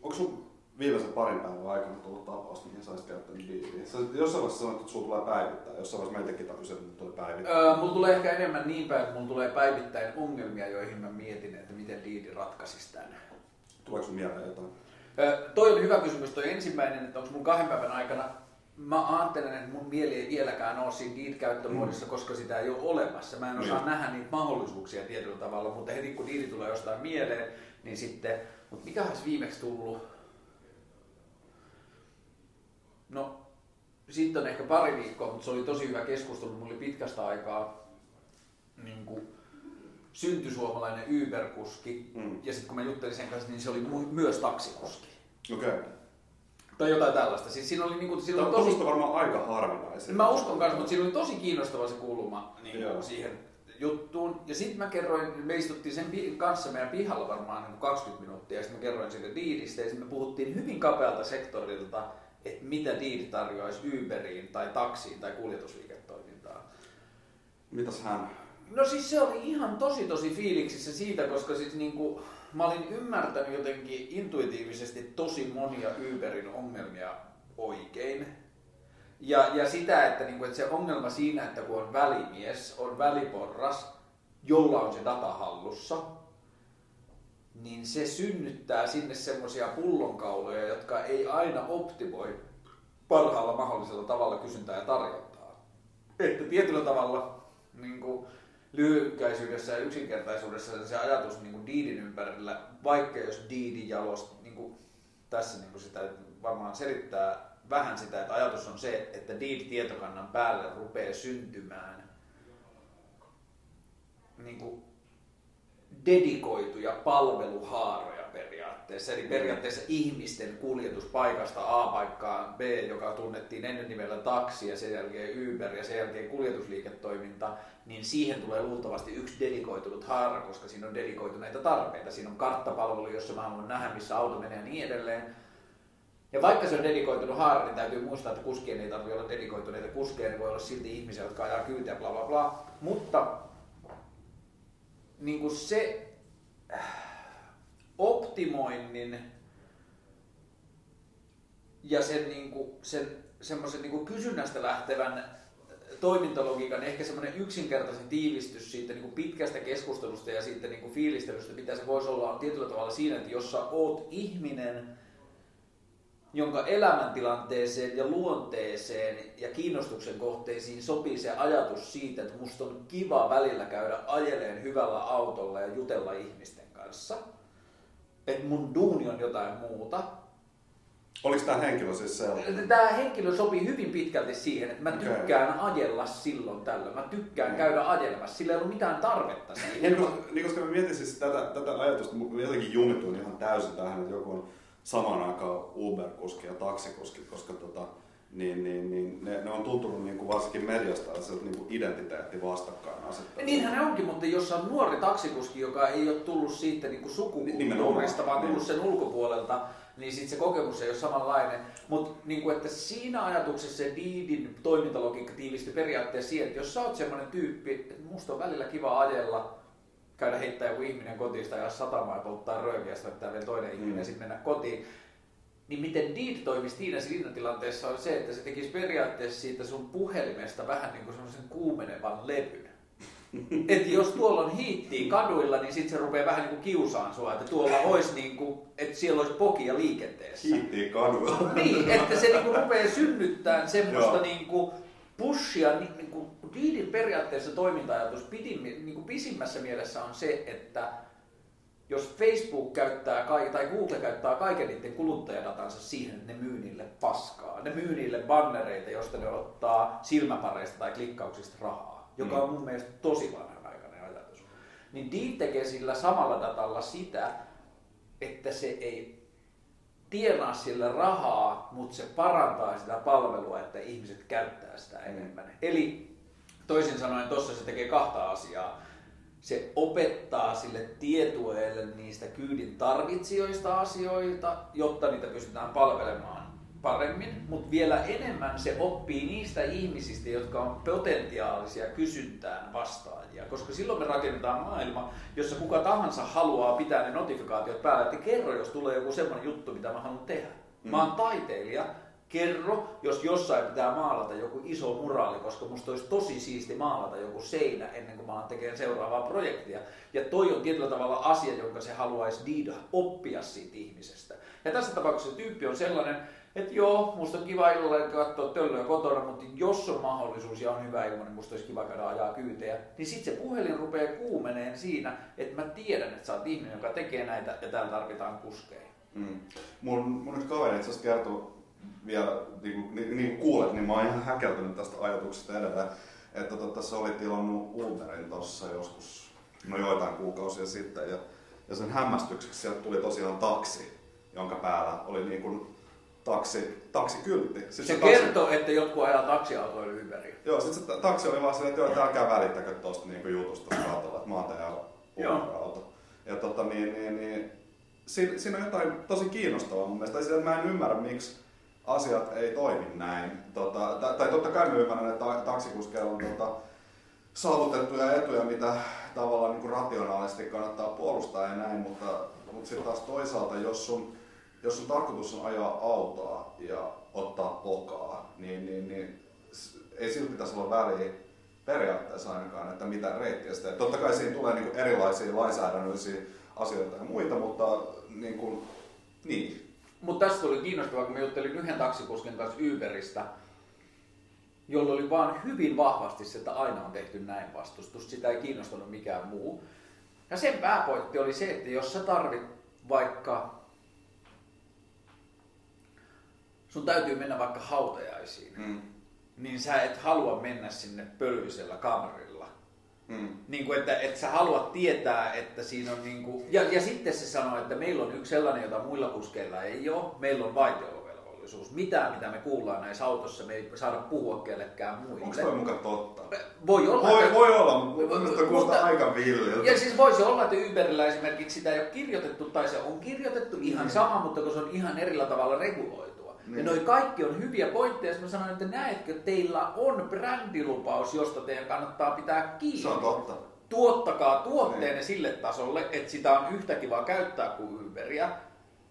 onko sun viimeisen parin päivän aikana tullut tapaus, mihin sä olisit käyttänyt diiliä? Sä jossain vaiheessa sanoit, että sulla tulee päivittää, jossain vaiheessa meiltäkin tarvitsee, että tulee päivittää. Öö, mulla tulee ehkä enemmän niin päin, että mulla tulee päivittäin ongelmia, joihin mä mietin, että miten diili ratkaisisi tämän. Tuleeko sun mieleen jotain? Öö, toi on hyvä kysymys, toi ensimmäinen, että onko mun kahden päivän aikana mä ajattelen, että mun mieli ei vieläkään ole siinä Deed-käyttömuodossa, mm. koska sitä ei ole olemassa. Mä en osaa niin. nähdä niitä mahdollisuuksia tietyllä tavalla, mutta heti kun Deed tulee jostain mieleen, niin sitten, mutta mikä olisi viimeksi tullut? No, sitten on ehkä pari viikkoa, mutta se oli tosi hyvä keskustelu. Mulla oli pitkästä aikaa niin kuin, syntysuomalainen Uber-kuski. Mm. Ja sitten kun mä juttelin sen kanssa, niin se oli myös taksikuski. Okei. Okay. Tai jotain tällaista. Siis siinä oli, niin kuin, siinä oli tosi... varmaan aika harvinaisen. Mä uskon kanssa, mutta siinä oli tosi kiinnostava se kulma niin kuin siihen juttuun. Ja sitten mä kerroin, me istuttiin sen kanssa meidän pihalla varmaan niin 20 minuuttia, ja sitten mä kerroin siitä diidistä, ja sitten me puhuttiin hyvin kapealta sektorilta, että mitä diidi tarjoaisi Uberiin tai taksiin tai kuljetusliiketoimintaan. Mitäs hän? No siis se oli ihan tosi tosi fiiliksissä siitä, koska siis niinku, mä olin ymmärtänyt jotenkin intuitiivisesti tosi monia Uberin ongelmia oikein. Ja, ja sitä, että, niinku, että se ongelma siinä, että kun on välimies, on väliporras, jolla on se data hallussa, niin se synnyttää sinne semmoisia pullonkauloja, jotka ei aina optimoi parhaalla mahdollisella tavalla kysyntää ja tarjontaa. Että tietyllä tavalla niin kuin, lyhykäisyydessä ja yksinkertaisuudessa se ajatus niin kuin diidin ympärillä, vaikka jos diidi jalost, niin kuin, tässä niin kuin sitä varmaan selittää vähän sitä, että ajatus on se, että deed-tietokannan päälle rupeaa syntymään niin kuin dedikoituja palveluhaaroja periaatteessa. Eli periaatteessa ihmisten kuljetus paikasta A paikkaan B, joka tunnettiin ennen nimellä taksi ja sen jälkeen Uber ja sen jälkeen kuljetusliiketoiminta, niin siihen tulee luultavasti yksi dedikoitunut haara, koska siinä on dedikoituneita tarpeita. Siinä on karttapalvelu, jossa mä haluan nähdä, missä auto menee ja niin edelleen. Ja vaikka se on dedikoitunut haara, niin täytyy muistaa, että kuskien ei tarvitse olla dedikoituneita kuskeja, niin voi olla silti ihmisiä, jotka ajaa kyytiä, bla bla bla. Mutta niin kuin se äh, optimoinnin ja sen, niin kuin, sen semmoisen niin kysynnästä lähtevän toimintalogiikan ehkä semmoinen yksinkertaisen tiivistys siitä niin kuin pitkästä keskustelusta ja siitä niin kuin fiilistelystä, mitä se voisi olla, on tietyllä tavalla siinä, että jos sä oot ihminen, jonka elämäntilanteeseen ja luonteeseen ja kiinnostuksen kohteisiin sopii se ajatus siitä, että musta on kiva välillä käydä ajeleen hyvällä autolla ja jutella ihmisten kanssa. Että mun duuni on jotain muuta. Oliko tämä henkilö siis sellainen? Tämä henkilö sopii hyvin pitkälti siihen, että mä tykkään okay. ajella silloin tällöin. Mä tykkään mm. käydä ajelemassa. Sillä ei ollut mitään tarvetta siihen. Niin, niin koska mä mietin siis tätä, tätä ajatusta, jotenkin jumittuin ihan täysin tähän, että joku on samaan aikaan Uber-kuski ja taksikuski, koska tota, niin, niin, niin ne, ne, on tuntunut niin kuin varsinkin mediasta niin kuin identiteetti vastakkain asettaa. Niinhän ne onkin, mutta jos on nuori taksikuski, joka ei ole tullut siitä niin sukupuolista, vaan tullut sen ulkopuolelta, niin sitten se kokemus ei ole samanlainen. Mutta niin että siinä ajatuksessa se Deedin toimintalogiikka tiivistyy periaatteessa siihen, että jos sä oot semmoinen tyyppi, että musta on välillä kiva ajella, käydä heittää joku ihminen kotiin ja satamaa ja polttaa röökiä ja vielä toinen ihminen mm. ja sitten mennä kotiin. Niin miten Deed toimisi siinä, siinä tilanteessa on se, että se tekisi periaatteessa siitä sun puhelimesta vähän niin kuin semmoisen kuumenevan levyn. että jos tuolla on hiittiä kaduilla, niin sitten se rupeaa vähän niin kuin kiusaan sua, että tuolla olisi niin kuin, että siellä olisi pokia liikenteessä. Hiittiä kaduilla. niin, että se niin kuin rupeaa synnyttämään semmoista niin kuin pushia, niin, niin kuin Deedin periaatteessa toiminta-ajatus pidim, niin kuin pisimmässä mielessä on se, että jos Facebook käyttää tai Google käyttää kaiken niiden kuluttajadatansa siihen, että ne myy niille paskaa, ne myy niille bannereita, josta ne ottaa silmäpareista tai klikkauksista rahaa, joka mm. on mun mielestä tosi vanhanaikainen ajatus. Niin Deed tekee sillä samalla datalla sitä, että se ei tienaa sillä rahaa, mutta se parantaa sitä palvelua, että ihmiset käyttää sitä enemmän. Eli toisin sanoen tuossa se tekee kahta asiaa se opettaa sille tietueelle niistä kyydin tarvitsijoista asioita, jotta niitä pystytään palvelemaan paremmin, mutta vielä enemmän se oppii niistä ihmisistä, jotka on potentiaalisia kysyntään vastaajia, koska silloin me rakennetaan maailma, jossa kuka tahansa haluaa pitää ne notifikaatiot päällä, että kerro, jos tulee joku semmoinen juttu, mitä mä haluan tehdä. Mä oon taiteilija, kerro, jos jossain pitää maalata joku iso muraali, koska musta olisi tosi siisti maalata joku seinä ennen kuin mä alan tekemään seuraavaa projektia. Ja toi on tietyllä tavalla asia, jonka se haluaisi Dida oppia siitä ihmisestä. Ja tässä tapauksessa tyyppi on sellainen, että joo, musta on kiva illalla katsoa töllöä kotona, mutta jos on mahdollisuus ja on hyvä ilma, niin musta olisi kiva käydä ajaa kyytejä. Niin sitten se puhelin rupeaa kuumeneen siinä, että mä tiedän, että sä oot ihminen, joka tekee näitä ja täällä tarvitaan kuskeja. Mm. Mun, mun yksi kaveri itse asiassa vielä, niin kuin, niin, niin kuulet, niin mä oon ihan häkeltynyt tästä ajatuksesta edelleen, että tota, se oli tilannut Uberin tuossa joskus, no joitain kuukausia sitten, ja, ja sen hämmästykseksi sieltä tuli tosiaan taksi, jonka päällä oli niin kuin taksi, taksikyltti. Sitten se, se taksi... kertoo, että jotkut ajaa taksiautoilla ympäri. Joo, sitten se taksi oli vaan silleen, että joo, älkää välittäkö tuosta niin jutusta saatolla, että mä oon teidän auto. Ja tota, niin, niin, niin, siinä, siinä on jotain tosi kiinnostavaa mun mielestä. Sillä, mä en ymmärrä, miksi asiat ei toimi näin. Tota, tai totta kai mä ymmärrän, että taksikuskeilla on tota, saavutettuja etuja, mitä tavallaan niin rationaalisesti kannattaa puolustaa ja näin, mutta, mutta sitten taas toisaalta, jos sun jos sun tarkoitus on ajaa autoa ja ottaa pokaa, niin, niin, niin ei silti pitäisi olla väliä periaatteessa ainakaan, että mitä reittiä sitä. Totta kai siinä tulee niin erilaisia lainsäädännöllisiä asioita ja muita, mutta niin kuin, niin. Mutta tästä tuli kiinnostavaa, kun mä juttelin yhden taksikuskin kanssa Uberista, jolla oli vaan hyvin vahvasti se, että aina on tehty näin vastustus. Sitä ei kiinnostanut mikään muu. Ja sen pääpointti oli se, että jos sä tarvit vaikka sun täytyy mennä vaikka hautajaisiin, mm. niin sä et halua mennä sinne pölyisellä kamarilla. Mm. Niin kuin, että, että sä haluat tietää, että siinä on niin kuin, ja, ja sitten se sanoo, että meillä on yksi sellainen, jota muilla kuskeilla ei ole, meillä on vaitiolovelvollisuus. Mitään, mitä me kuullaan näissä autossa, me ei saada puhua kellekään muille. Onko toi mukaan totta? Voi olla. Voi, että, voi olla, mutta kuulostaa aika villiltä. Ja siis voisi olla, että Uberillä esimerkiksi sitä ei ole kirjoitettu, tai se on kirjoitettu ihan mm. sama, mutta kun se on ihan erillä tavalla reguloitu. Niin. Ja noi kaikki on hyviä pointteja. Mä sanoin, että näetkö, teillä on brändilupaus, josta teidän kannattaa pitää kiinni. Se on totta. Tuottakaa tuotteenne niin. sille tasolle, että sitä on yhtä kiva käyttää kuin Uberia.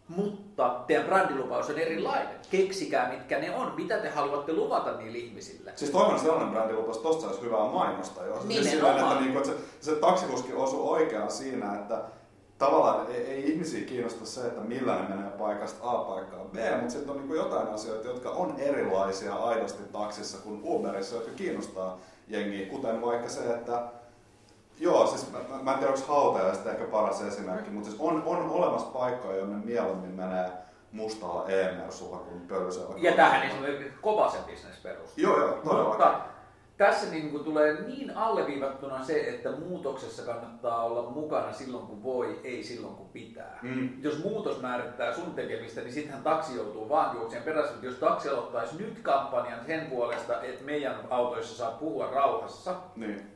Mutta teidän brändilupaus on erilainen. Keksikää, mitkä ne on. Mitä te haluatte luvata niille ihmisille? Siis toivon sellainen brändilupaus, tosta olisi hyvää mainosta. Jo. Siis sillä, että, niin kuin, että se, se taksikuski osuu oikeaan siinä, että tavallaan ei, ei ihmisiä kiinnosta se, että millä ne menee paikasta A paikkaan B, mutta sitten on niin jotain asioita, jotka on erilaisia aidosti taksissa kuin Uberissa, jotka kiinnostaa jengiä, kuten vaikka se, että Joo, siis mä, mä en tiedä, onko hautaja sitten ehkä paras esimerkki, mutta siis on, on olemassa paikkoja, jonne mieluummin menee mustalla e-mersulla kuin pöysellä. Ja tähän esimerkiksi kova se bisnes perustuu. Joo, joo, todellakin. Mutta tässä niin kuin tulee niin alleviivattuna se, että muutoksessa kannattaa olla mukana silloin kun voi, ei silloin kun pitää. Mm. Jos muutos määrittää sun tekemistä, niin sittenhän taksi joutuu vaan juokseen perässä. Mutta jos taksi aloittaisi nyt kampanjan sen puolesta, että meidän autoissa saa puhua rauhassa, niin.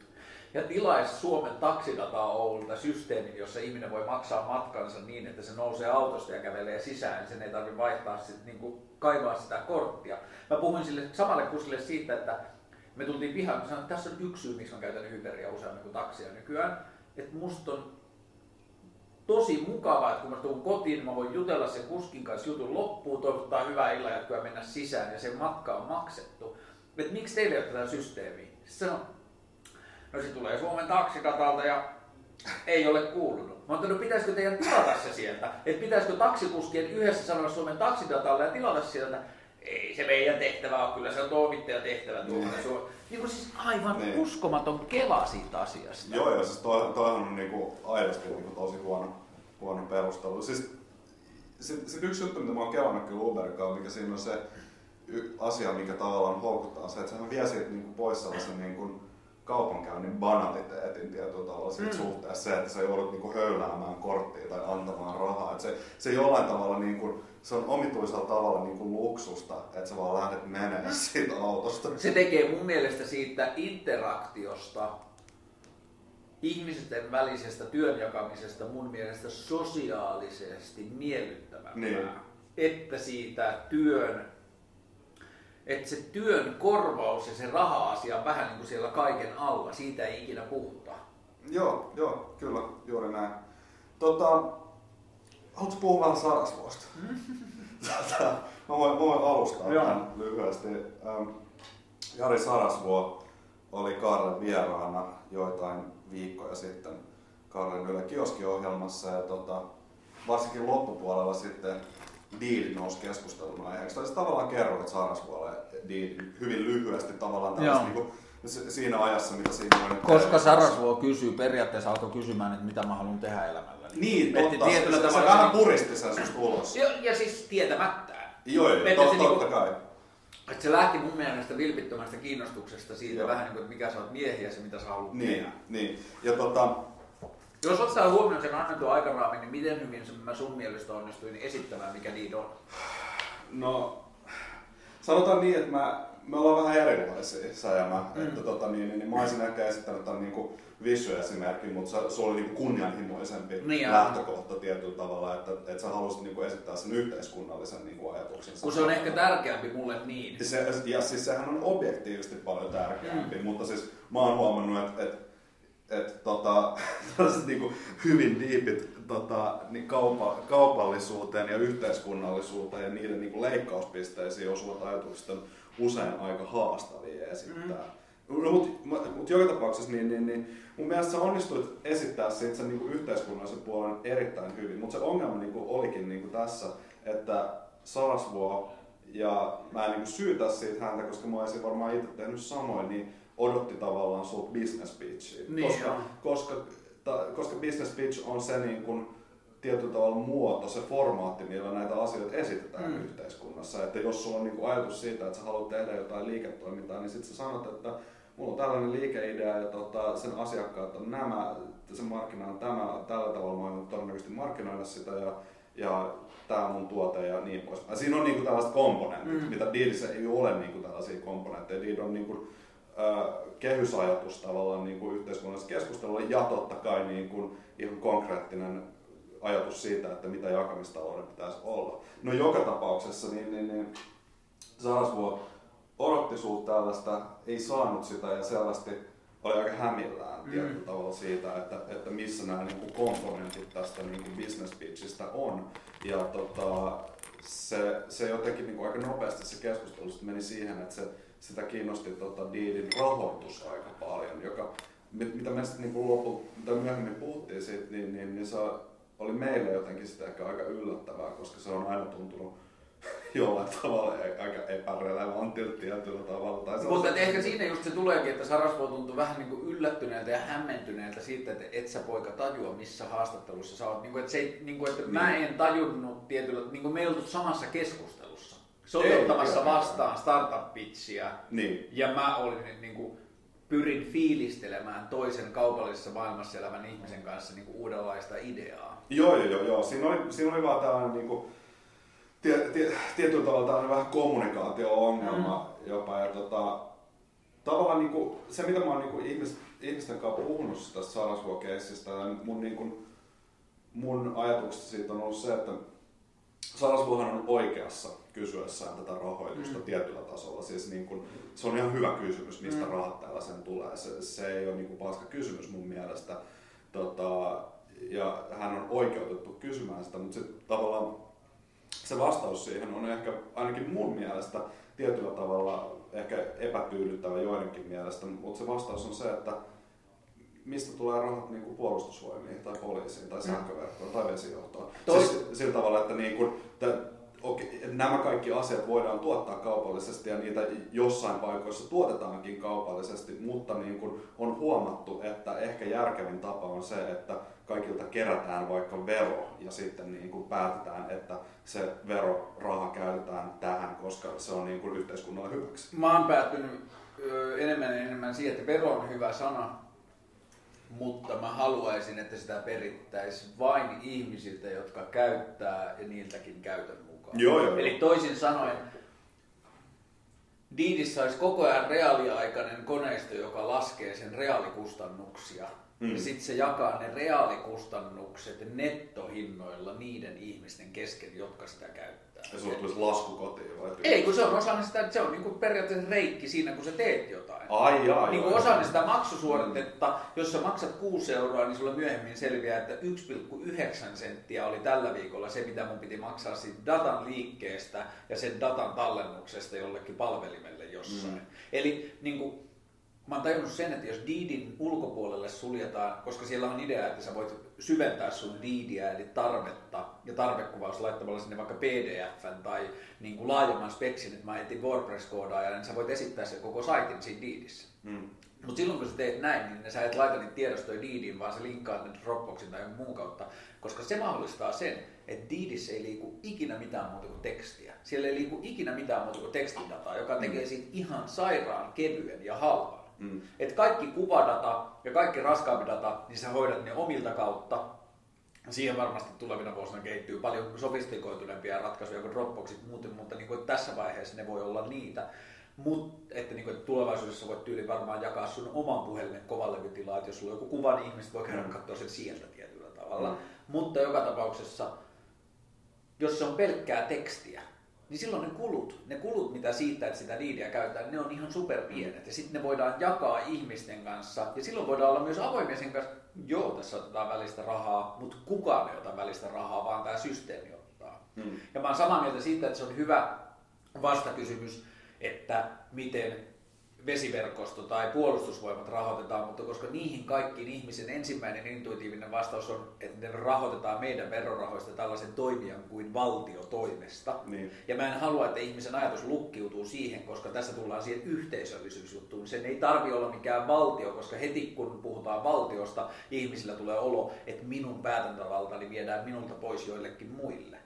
ja tilaisi Suomen taksidataa Oululta systeemin, jossa ihminen voi maksaa matkansa niin, että se nousee autosta ja kävelee sisään, niin sen ei tarvitse vaihtaa sit, niin kuin, kaivaa sitä korttia. Mä puhuin sille samalle kusille siitä, että me tultiin pihaan, sanoin, että tässä on yksi syy, miksi mä käytän Uberia useammin kuin taksia nykyään. Että musta on tosi mukavaa, että kun mä tulen kotiin, mä voin jutella sen kuskin kanssa jutun loppuun, toivottaa hyvää illanjatkoa ja mennä sisään ja se matka on maksettu. Että miksi teille ei ole tätä systeemiä? Sitten sanoi, no se tulee Suomen taksidatalta ja ei ole kuulunut. Mä oon no pitäisikö teidän tilata se sieltä? Että pitäisikö taksikuskien yhdessä sanoa Suomen taksidatalle ja tilata sieltä? Ei se meidän tehtävä ole, kyllä se on toimittajan tehtävä tuoda. Niin. niin kuin siis aivan niin. uskomaton kela siitä asiasta. Joo, ja siis toi, toihan on niinku aidosti niinku tosi huono, huono perustelu. Siis, sit, sit yksi juttu, mitä mä oon kelannut kyllä Uberkaan, mikä siinä on se asia, mikä tavallaan houkuttaa, se, että sehän vie siitä niinku pois sellaisen niinku kaupankäynnin banaliteetin tietyllä tavalla siitä mm. suhteessa se, että sä joudut niinku höyläämään korttia tai antamaan rahaa. Et se, se jollain tavalla niinku, se on omituisella tavalla niin kuin luksusta, että sä vaan lähdet menemään siitä autosta. Se tekee mun mielestä siitä interaktiosta, ihmisten välisestä työnjakamisesta mun mielestä sosiaalisesti miellyttävämpää. Niin. Että siitä työn, että se työn korvaus ja se raha-asia on vähän niin kuin siellä kaiken alla, siitä ei ikinä puhuta. Joo, joo, kyllä, juuri näin. Tota, Haluatko puhua vähän Sarasvuosta? Tota, mä, voin, mä voin alustaa Joo. tämän lyhyesti. Ähm, Jari Sarasvuo oli Karlen vieraana joitain viikkoja sitten Karlen Yle kioskiohjelmassa ja tota, varsinkin loppupuolella sitten Deed nousi keskustelun aiheeksi. Tai tavallaan kerroit Sarasvuolle Deed hyvin lyhyesti tavallaan tällaista niin kuin, siinä ajassa, mitä siinä on. Koska Sarasvuo kysyy, periaatteessa alkoi kysymään, että mitä mä haluan tehdä elämällä. Niin, totta. Tietyllä se, tavalla se, vähän puristi sen susta ulos. Ja, ja siis tietämättään. Joo, joo, totta, totta niinku, kai. Että se lähti mun mielestä vilpittömästä kiinnostuksesta siitä Joo. vähän niin kuin, että mikä sä oot miehiä ja se mitä sä haluat niin, tehdä. Niin, ja tota... Jos ottaa huomioon sen annetun aikaraamin, niin miten hyvin mä sun mielestä onnistuin esittämään, mikä niin on? No, sanotaan niin, että mä, me ollaan vähän erilaisia, sä ja mä. Mm. Että, tota, niin, niin, niin, mä olisin ehkä esittänyt tämän niin kuin, Vissu-esimerkki, mutta se oli niin kunnianhimoisempi niin lähtökohta tietyllä tavalla, että, että sä halusit niin kuin esittää sen yhteiskunnallisen niin kuin ajatuksen. Kun se on ehkä tärkeämpi mulle niin. Se, ja siis sehän on objektiivisesti paljon tärkeämpi, mm. mutta siis mä oon huomannut, että, että että tota, niin kuin hyvin diipit tota, niin kaupa, kaupallisuuteen ja yhteiskunnallisuuteen ja niiden niin kuin leikkauspisteisiin osuvat ajatukset on usein aika haastavia esittää. Mm. No, mutta mut joka tapauksessa niin, niin, niin mun mielestä sä onnistuit esittää siitä sen niin yhteiskunnallisen puolen erittäin hyvin, mutta se ongelma niin kuin olikin niin kuin tässä, että Sarasvuo, ja mä en niin kuin syytä siitä häntä, koska mä olisin varmaan itse tehnyt samoin, niin odotti tavallaan sulta business pitchiä. Niin, koska, koska, ta, koska business pitch on se niin kuin, tietyllä tavalla muoto, se formaatti, millä näitä asioita esitetään mm. yhteiskunnassa. Että jos sulla on niin kuin ajatus siitä, että sä haluat tehdä jotain liiketoimintaa, niin sitten sä sanot, että mulla on tällainen liikeidea ja tota, sen asiakkaat on nämä, sen markkina on tämä, tällä tavalla mä voin todennäköisesti markkinoida sitä ja, ja tämä on mun tuote ja niin pois. Ja siinä on niinku tällaiset komponentit, mm. mitä Deedissä ei ole niinku tällaisia komponentteja. Deed on niinku, kehysajatus tavallaan niinku yhteiskunnallisessa keskustelulla ja totta kai niinku ihan konkreettinen ajatus siitä, että mitä jakamistalouden pitäisi olla. No joka tapauksessa niin, niin, niin Sarasvuo odotti sulta tällaista, ei saanut sitä ja selvästi oli aika hämillään mm. tietyllä tavalla siitä, että, että missä nämä niin kuin komponentit tästä niin kuin business pitchistä on. Ja tota, se, se jotenkin niin kuin aika nopeasti se keskustelu meni siihen, että se, sitä kiinnosti tota, Deedin rahoitus aika paljon, joka, mitä me sitten niin lopu, mitä myöhemmin puhuttiin siitä, niin, niin, niin se oli meille jotenkin sitä ehkä aika yllättävää, koska se on aina tuntunut jollain tavalla aika epärelevantilta tietyllä tavalla. Tai Mutta se... ehkä siinä just se tuleekin, että Sarasvo tuntuu vähän niin kuin yllättyneeltä ja hämmentyneeltä siitä, että et sä poika tajua, missä haastattelussa sä oot. Niin kuin, että, se, niin kuin, että niin. mä en tajunnut tietyllä, niin kuin me oltu samassa keskustelussa. Ottamassa vastaan startup-pitchiä niin. ja mä olin niin kuin, pyrin fiilistelemään toisen kaupallisessa maailmassa elävän ihmisen kanssa niin kuin uudenlaista ideaa. Joo, joo, joo. joo. Siinä, oli, siinä oli vaan tällainen niin kuin, tie, tie, tietyllä tavalla tällainen vähän kommunikaatio-ongelma mm. jopa. Ja tota, tavallaan niin kuin, se, mitä mä oon niin kuin ihmis, ihmisten kanssa puhunut tästä Sarasvuo-keissistä, mun, niin kuin, mun ajatuksesta siitä on ollut se, että Sarasvuohan on oikeassa kysyessään tätä rahoitusta mm. tietyllä tasolla. Siis niin kun, se on ihan hyvä kysymys, mistä mm. rahat tällaisen tulee. Se, se ei ole niin paska kysymys mun mielestä. Tota, ja hän on oikeutettu kysymään sitä, mutta se, tavallaan se vastaus siihen on ehkä ainakin mun mielestä tietyllä tavalla ehkä epätyydyttävä joidenkin mielestä, mutta se vastaus on se, että mistä tulee rahat niin kuin puolustusvoimiin tai poliisiin tai mm. sähköverkkoon tai vesijohtoon. Toi... Siis sillä tavalla, että niin kuin, okei, nämä kaikki asiat voidaan tuottaa kaupallisesti ja niitä jossain paikoissa tuotetaankin kaupallisesti, mutta niin kuin on huomattu, että ehkä järkevin tapa on se, että kaikilta kerätään vaikka vero ja sitten niin kuin päätetään, että se veroraha käytetään tähän, koska se on niin kuin yhteiskunnalle hyväksi. Mä oon päättynyt enemmän ja enemmän siihen, että vero on hyvä sana, mutta mä haluaisin, että sitä perittäisiin vain ihmisiltä, jotka käyttää ja niiltäkin käytön mukaan. Joo, joo. Eli toisin sanoen, Diidissä olisi koko ajan reaaliaikainen koneisto, joka laskee sen reaalikustannuksia Mm. Ja sitten se jakaa ne reaalikustannukset nettohinnoilla niiden ihmisten kesken, jotka sitä käyttää. Ja sulla tulisi lasku kotiin vai? Ei, kun se on osa sitä, että se on niinku periaatteessa reikki siinä, kun sä teet jotain. Ai, ai, niin kuin osa sitä maksusuoritetta, jos sä maksat 6 euroa, niin sulla myöhemmin selviää, että 1,9 senttiä oli tällä viikolla se, mitä mun piti maksaa siitä datan liikkeestä ja sen datan tallennuksesta jollekin palvelimelle jossain. Mm. Eli niin kuin, mä oon tajunnut sen, että jos Deedin ulkopuolelle suljetaan, koska siellä on idea, että sä voit syventää sun Deedia, eli tarvetta ja tarvekuvaus laittamalla sinne vaikka PDFn tai niin kuin laajemman speksin, että mä etin WordPress-koodaajan, niin sä voit esittää sen koko saitin siinä Deedissä. Mm. Mutta silloin kun sä teet näin, niin sä et laita niitä tiedostoja Deediin, vaan sä linkkaat ne Dropboxin tai muun kautta, koska se mahdollistaa sen, että Deedissä ei liiku ikinä mitään muuta kuin tekstiä. Siellä ei liiku ikinä mitään muuta kuin tekstidataa, joka tekee siitä ihan sairaan kevyen ja halvan. Mm. Et kaikki kuvadata ja kaikki raskaampi data, niin sä hoidat ne omilta kautta. Siihen varmasti tulevina vuosina kehittyy paljon sofistikoituneempia ratkaisuja kuin Dropboxit muuten, mutta niin kuin tässä vaiheessa ne voi olla niitä. Mutta että, niin kuin, että tulevaisuudessa voit tyyli varmaan jakaa sun oman puhelimen kovalevytilaa, että jos sulla on joku kuva, niin ihmiset voi käydä katsoa sen sieltä tietyllä tavalla. Mm. Mutta joka tapauksessa, jos se on pelkkää tekstiä, niin silloin ne kulut, ne kulut mitä siitä, että sitä liidiä käytetään, ne on ihan superpienet. Ja sitten ne voidaan jakaa ihmisten kanssa. Ja silloin voidaan olla myös avoimia sen kanssa, joo, tässä otetaan välistä rahaa, mutta kukaan ei ota välistä rahaa, vaan tämä systeemi ottaa. Mm. Ja mä oon samaa mieltä siitä, että se on hyvä vastakysymys, että miten vesiverkosto tai puolustusvoimat rahoitetaan, mutta koska niihin kaikkiin ihmisen ensimmäinen intuitiivinen vastaus on, että ne rahoitetaan meidän verorahoista tällaisen toimijan kuin valtiotoimesta. Niin. Ja mä en halua, että ihmisen ajatus lukkiutuu siihen, koska tässä tullaan siihen yhteisöllisyysjuttuun. Sen ei tarvi olla mikään valtio, koska heti kun puhutaan valtiosta, ihmisillä tulee olo, että minun päätäntävaltani viedään minulta pois joillekin muille.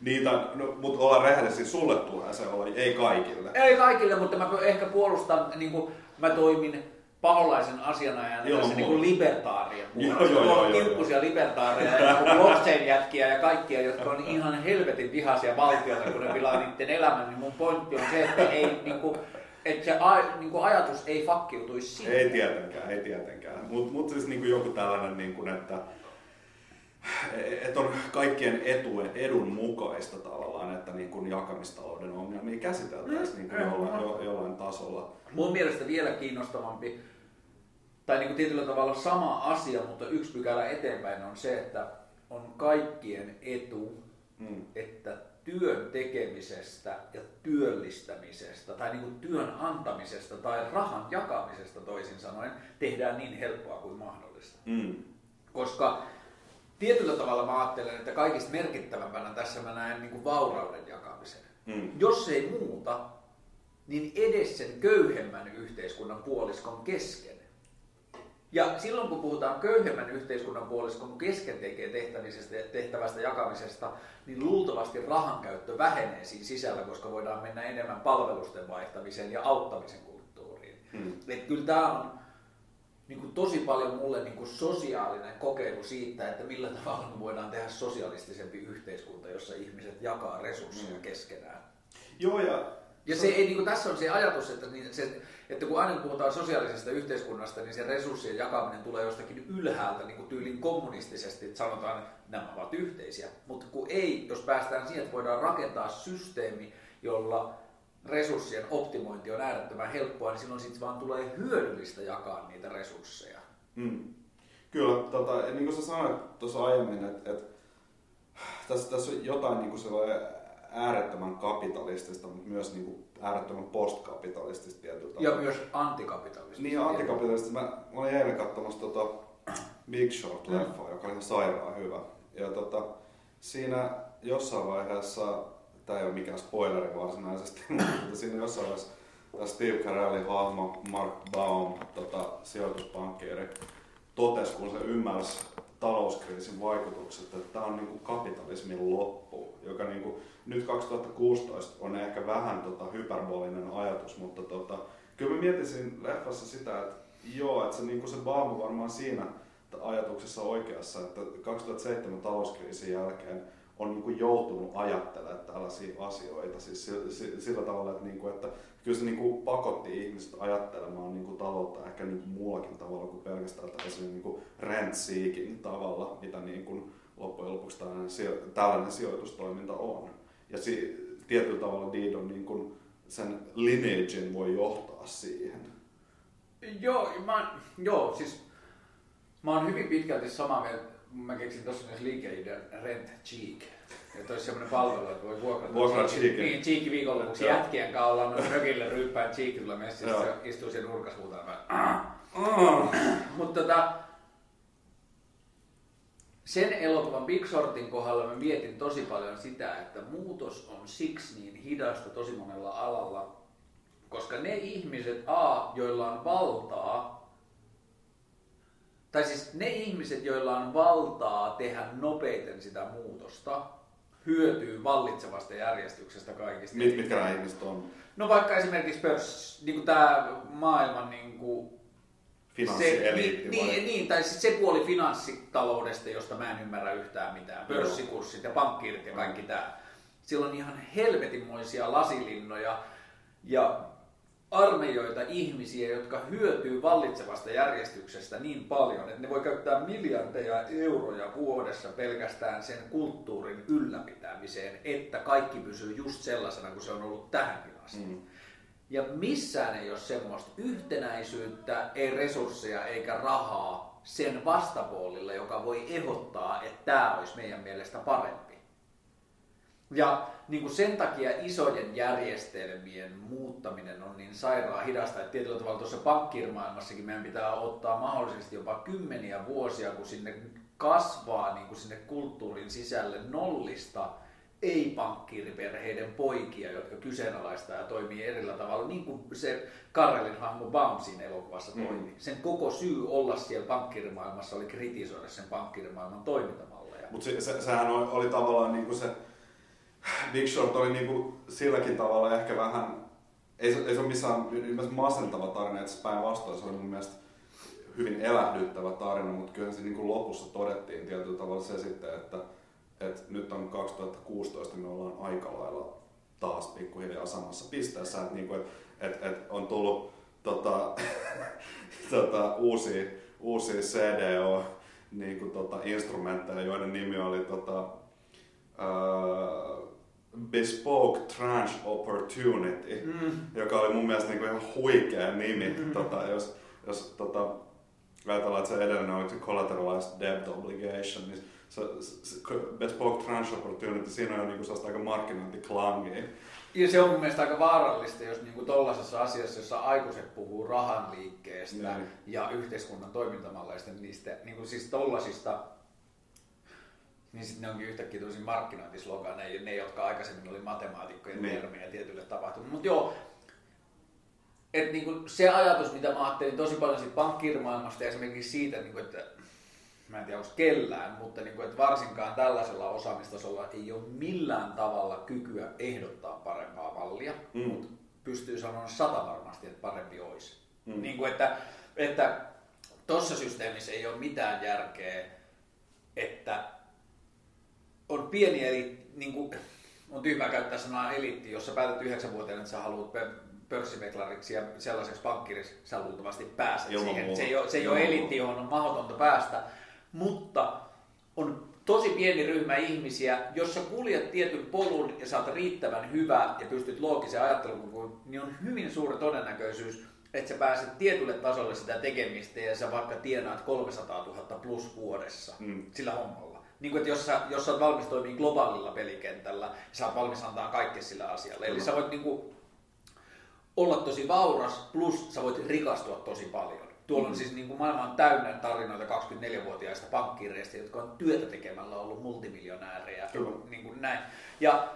Niitä, no, mutta olla rehellisiä, sulle tulee se olla, ei kaikille. Ei kaikille, mutta mä ehkä puolustan, niin kuin mä toimin paholaisen asianajana Joo, tässä niin kuin libertaarien Joo, puolesta. joo, joo, joo, kimppusia libertaareja ja blockchain-jätkiä ja kaikkia, jotka on ihan helvetin vihaisia valtioita, kun ne pilaa niiden elämän, niin mun pointti on se, että ei niin kuin, että se a, niin kuin ajatus ei fakkiutuisi siihen. Ei tietenkään, ei tietenkään. Mutta mut siis niinku joku tällainen, niinku, että et on kaikkien etu, edun mukaista tavallaan, että niinku jakamistalouden ongelmia käsiteltäisiin Mm, niinku mm, jollain, jo, jollain tasolla. Mun mielestä vielä kiinnostavampi, tai niin kuin tietyllä tavalla sama asia, mutta yksi pykälä eteenpäin on se, että on kaikkien etu, Mm. että työn tekemisestä ja työllistämisestä tai niin kuin työn antamisesta tai rahan jakamisesta toisin sanoen tehdään niin helppoa kuin mahdollista. Mm. Koska tietyllä tavalla mä ajattelen, että kaikista merkittävämpänä tässä mä näen niin kuin vaurauden jakamisen. Mm. Jos ei muuta, niin edes sen köyhemmän yhteiskunnan puoliskon kesken. Ja silloin kun puhutaan köyhemmän yhteiskunnan puoliskon kesken tekee tehtävisestä, tehtävästä jakamisesta, niin luultavasti rahan käyttö vähenee siinä sisällä, koska voidaan mennä enemmän palvelusten vaihtamiseen ja auttamisen kulttuuriin. Mm. Et kyllä tämä on tosi paljon mulle niin kuin sosiaalinen kokeilu siitä, että millä tavalla me voidaan tehdä sosialistisempi yhteiskunta, jossa ihmiset jakaa resursseja Mm. keskenään. Joo, ja Ja se ei, niin kuin tässä on se ajatus, että, niin se, että kun aina kun puhutaan sosiaalisesta yhteiskunnasta, niin se resurssien jakaminen tulee jostakin ylhäältä niin kuin tyylin kommunistisesti, että sanotaan, että nämä ovat yhteisiä. Mutta kun ei, jos päästään siihen, että voidaan rakentaa systeemi, jolla resurssien optimointi on äärettömän helppoa, niin silloin sitten vaan tulee hyödyllistä jakaa niitä resursseja. Mm. Kyllä, tota, ja niin kuin sä sanoit tuossa aiemmin, että et, tässä, tässä on jotain niin kuin sellainen äärettömän kapitalistista, mutta myös niin kuin äärettömän postkapitalistista tietyllä Ja tavalla. myös antikapitalistista. Niin, ja antikapitalistista. Mä, mä olin eilen katsomassa tota Big Short-leffa, Mm. joka oli ihan sairaan hyvä. Ja tota, siinä jossain vaiheessa, tämä ei ole mikään spoileri varsinaisesti, mutta siinä jossain vaiheessa tämä Steve Carellin hahmo Mark Baum, tota, sijoituspankkiiri, totesi, kun se ymmärsi talouskriisin vaikutukset, että tämä on niinku kapitalismin loppu, joka niinku, nyt 2016 on ehkä vähän tota, hyperbolinen ajatus, mutta tota, kyllä mä mietisin leffassa sitä, että joo, että se, niinku se Baum varmaan siinä ajatuksessa oikeassa, että 2007 talouskriisin jälkeen on niinku joutunut ajattelemaan tällaisia asioita siis sillä, sillä, tavalla, että, niinku, että kyllä se niinku pakotti ihmiset ajattelemaan niinku taloutta ehkä niinku muullakin tavalla kuin pelkästään tällaisella niinku rent seeking tavalla, mitä niinku loppujen lopuksi tällainen, tällainen sijoitustoiminta on. Ja si, tietyllä tavalla Deed on niinku sen lineagein voi johtaa siihen. Joo, mä, joo, siis mä oon hyvin pitkälti samaa mieltä. Mä keksin tuossa myös liikeidean rent cheek. Että olisi semmoinen palvelu, että voi vuokrata. Vuokraa cheekin-. Niin, cheekin viikonlopuksi jätkien kanssa ollaan noin mökille ryyppään cheekin tulee messissä, istuu siellä huutaa. Mm. Mutta tota, sen elokuvan Big Shortin kohdalla mä mietin tosi paljon sitä, että muutos on siksi niin hidasta tosi monella alalla, koska ne ihmiset A, joilla on valtaa, tai siis ne ihmiset, joilla on valtaa tehdä nopeiten sitä muutosta, hyötyy vallitsevasta järjestyksestä kaikista. Mit, mitkä nämä ihmiset on? No vaikka esimerkiksi pörs, niin kuin tämä maailman niin kuin Finanssieliitti niin, niin, niin, tai siis se puoli finanssitaloudesta, josta mä en ymmärrä yhtään mitään. Pörssikurssit ja pankkiirit ja kaikki tämä. Sillä on ihan helvetinmoisia lasilinnoja ja armeijoita ihmisiä, jotka hyötyy vallitsevasta järjestyksestä niin paljon, että ne voi käyttää miljardeja euroja vuodessa pelkästään sen kulttuurin ylläpitämiseen, että kaikki pysyy just sellaisena kuin se on ollut tähänkin asti. Mm. Ja missään ei ole semmoista yhtenäisyyttä, ei resursseja eikä rahaa sen vastapuolilla, joka voi ehdottaa, että tämä olisi meidän mielestä parempi. Ja niin kuin sen takia isojen järjestelmien muuttaminen on niin sairaan hidasta, että tietyllä tavalla tuossa pankkirmaailmassakin meidän pitää ottaa mahdollisesti jopa kymmeniä vuosia, kun sinne kasvaa niin kuin sinne kulttuurin sisälle nollista ei-pankkiiriperheiden poikia, jotka kyseenalaistaa ja toimii erillä tavalla, niin kuin se Karelin hahmo Baum siinä elokuvassa Mm. toimi. Sen koko syy olla siellä pankkirimaailmassa oli kritisoida sen pankkirimaailman toimintamalleja. Mutta se, se, sehän oli, oli tavallaan niinku se, Big Short oli niinku silläkin tavalla ehkä vähän, ei se, ei se ole missään masentava tarina, että päinvastoin se oli mun mielestä hyvin elähdyttävä tarina, mutta kyllä se niinku lopussa todettiin tietyllä tavalla se sitten, että, että nyt on 2016, me ollaan aika lailla taas pikkuhiljaa samassa pisteessä, että niinku, et, et, et on tullut tota, tota, uusia, uusia CDO niin kuin, tota, instrumentteja, joiden nimi oli tota, uh, Bespoke Tranche Opportunity, Mm. joka oli mun mielestä niin kuin ihan huikea nimi, Mm. tota, jos, jos tota, ajatellaan, että se edellinen oli Collateralized Debt Obligation, niin se, se, Bespoke Tranche Opportunity, siinä on jo niin sellaista aika markkinointiklangia. Ja se on mun mielestä aika vaarallista, jos niinku tollaisessa asiassa, jossa aikuiset puhuu rahan liikkeestä Niin. ja yhteiskunnan toimintamalleista, niin niistä, niinku siis tollasista, niin sitten ne onkin yhtäkkiä tosi markkinointisloganeja, ne, jotka aikaisemmin oli matemaatikkojen Niin. termejä tietylle tapahtumille. Mutta joo, et niinku se ajatus, mitä mä ajattelin tosi paljon siitä pankkirmaailmasta ja esimerkiksi siitä, niinku, että mä en tiedä onko kellään, mutta niinku, että varsinkaan tällaisella osaamistasolla ei ole millään tavalla kykyä ehdottaa parempaa mallia, Mm. mutta pystyy sanoa sata varmasti, että parempi olisi. Mm. Mm. Niin kuin, että, että tuossa systeemissä ei ole mitään järkeä, että on pieni eli niin kuin, on tyhmää käyttää sanaa eliitti, jos sä päätät yhdeksänvuotiaana, että sä haluat pörssiveklariksi ja sellaiseksi pankkiriksi sä luultavasti pääset Ilman siihen. Se ei ole, se ei ole Ilman eliitti, johon on mahdotonta päästä, mutta on tosi pieni ryhmä ihmisiä, jos sä kuljet tietyn polun ja oot riittävän hyvä ja pystyt loogisen ajattelukykyyn, niin on hyvin suuri todennäköisyys, että sä pääset tietylle tasolle sitä tekemistä ja sä vaikka tienaat 300 000 plus vuodessa Mm. sillä hommalla. Niin kuin, että jos sä, jos sä oot valmis toimimaan globaalilla pelikentällä, sä oot valmis antaa kaikkea sillä asialla. Eli sä voit niin kuin, olla tosi vauras, plus sä voit rikastua tosi paljon. Tuolla on siis niin kuin maailma on täynnä tarinoita 24-vuotiaista pankkiireista, jotka on työtä tekemällä ollut multimiljonäärejä. Kyllä. Niin kuin näin. Ja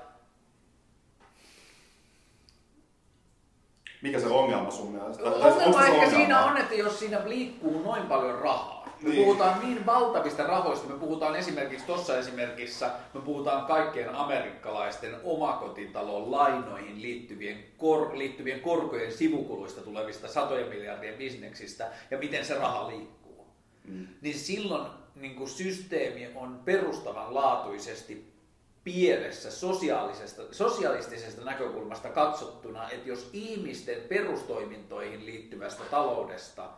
Mikä se ongelma sun mielestä? Ongelma ehkä ongelma? siinä on, että jos siinä liikkuu noin paljon rahaa, me Niin. puhutaan niin valtavista rahoista, me puhutaan esimerkiksi tuossa esimerkissä, me puhutaan kaikkien amerikkalaisten omakotitalon lainoihin liittyvien, kor, liittyvien korkojen sivukuluista tulevista satojen miljardien bisneksistä ja miten se raha liikkuu. Mm. Niin silloin niin kuin systeemi on perustavanlaatuisesti pielessä sosiaalisesta, sosialistisesta näkökulmasta katsottuna, että jos ihmisten perustoimintoihin liittyvästä taloudesta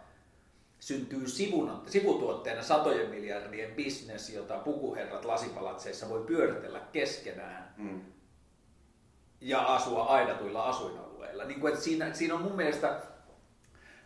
syntyy sivuna, sivutuotteena satojen miljardien bisnes, jota pukuherrat lasipalatseissa voi pyöritellä keskenään Mm. ja asua aidatuilla asuinalueilla. Niin kuin, että siinä, siinä on mun mielestä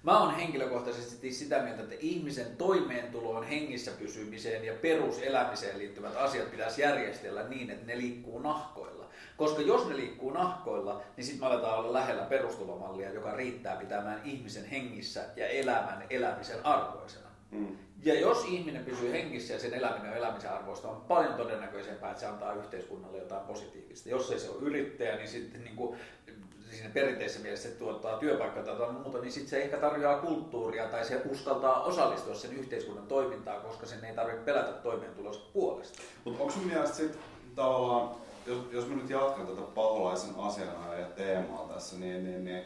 Mä oon henkilökohtaisesti sitä mieltä, että ihmisen toimeentuloon, hengissä pysymiseen ja peruselämiseen liittyvät asiat pitäisi järjestellä niin, että ne liikkuu nahkoilla. Koska jos ne liikkuu nahkoilla, niin sitten me aletaan olla lähellä perustulomallia, joka riittää pitämään ihmisen hengissä ja elämän elämisen arvoisena. Mm. Ja jos ihminen pysyy hengissä ja sen eläminen on elämisen arvoista, on paljon todennäköisempää, että se antaa yhteiskunnalle jotain positiivista. Jos ei se ole yrittäjä, niin sitten niin kuin siinä perinteisessä mielessä se tuottaa työpaikkaa tai jotain muuta, niin sitten se ehkä tarjoaa kulttuuria tai se uskaltaa osallistua sen yhteiskunnan toimintaan, koska sen ei tarvitse pelätä toimeentulosta puolesta. Mutta onko sun mielestä sitten tavallaan, jos, jos mä nyt jatkan tätä paholaisen asianajajan ja teemaa tässä, niin, niin, niin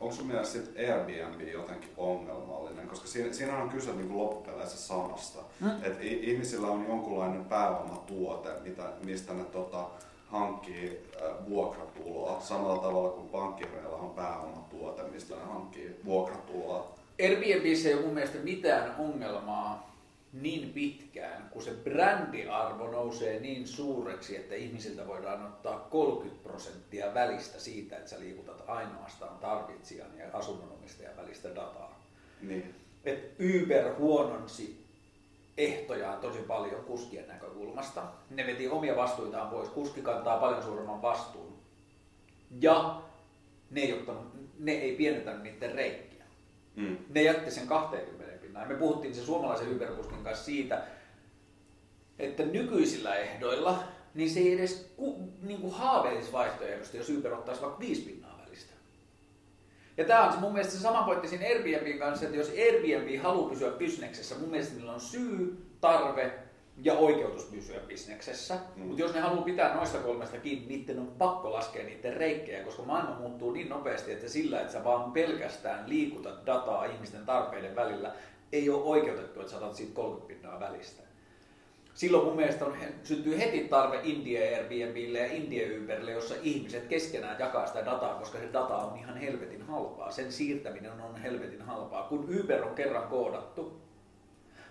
onko sun mielestä sit Airbnb jotenkin ongelmallinen? Koska siinä, siinä on kyse niin loppupeleissä samasta. Hmm. Että ihmisillä on jonkunlainen pääomatuote, mitä, mistä ne tota, hankkii äh, vuokratuloa samalla tavalla kuin pankkireilla on pääomatuote, mistä ne hankkii vuokratuloa. Airbnbissä ei ole mun mielestä mitään ongelmaa niin pitkään, kun se brändiarvo nousee niin suureksi, että ihmisiltä voidaan ottaa 30 prosenttia välistä siitä, että sä liikutat ainoastaan tarvitsijan ja asunnonomistajan välistä dataa. Niin. Et Uber huononsi ehtojaan tosi paljon kuskien näkökulmasta. Ne veti omia vastuitaan pois. Kuski kantaa paljon suuremman vastuun. Ja ne ei, ottanut, ne ei pienentänyt niiden reikkiä. Mm. Ne jätti sen 20 pinnaan. Me puhuttiin sen suomalaisen Uber-kuskin kanssa siitä, että nykyisillä ehdoilla niin se ei edes ku, niin kuin haaveilisi vaihtoehdosta, jos Uber ottaisi vaikka 5 pinnaa välistä. Ja tämä on se mun mielestä se sama pointti siinä Airbnbin kanssa, että jos Airbnb haluaa pysyä bisneksessä, mun mielestä niillä on syy, tarve ja oikeutus pysyä bisneksessä. Mm. Mutta jos ne haluaa pitää noista kolmesta kiinni, niiden on pakko laskea niiden reikkejä, koska maailma muuttuu niin nopeasti, että sillä, että sä vaan pelkästään liikutat dataa ihmisten tarpeiden välillä, ei ole oikeutettu, että sä otat siitä 30 pinnaa välistä. Silloin mun mielestä on, syntyy heti tarve India Airbnbille ja India Uberille, jossa ihmiset keskenään jakaa sitä dataa, koska se data on ihan helvetin halpaa. Sen siirtäminen on helvetin halpaa. Kun Uber on kerran koodattu,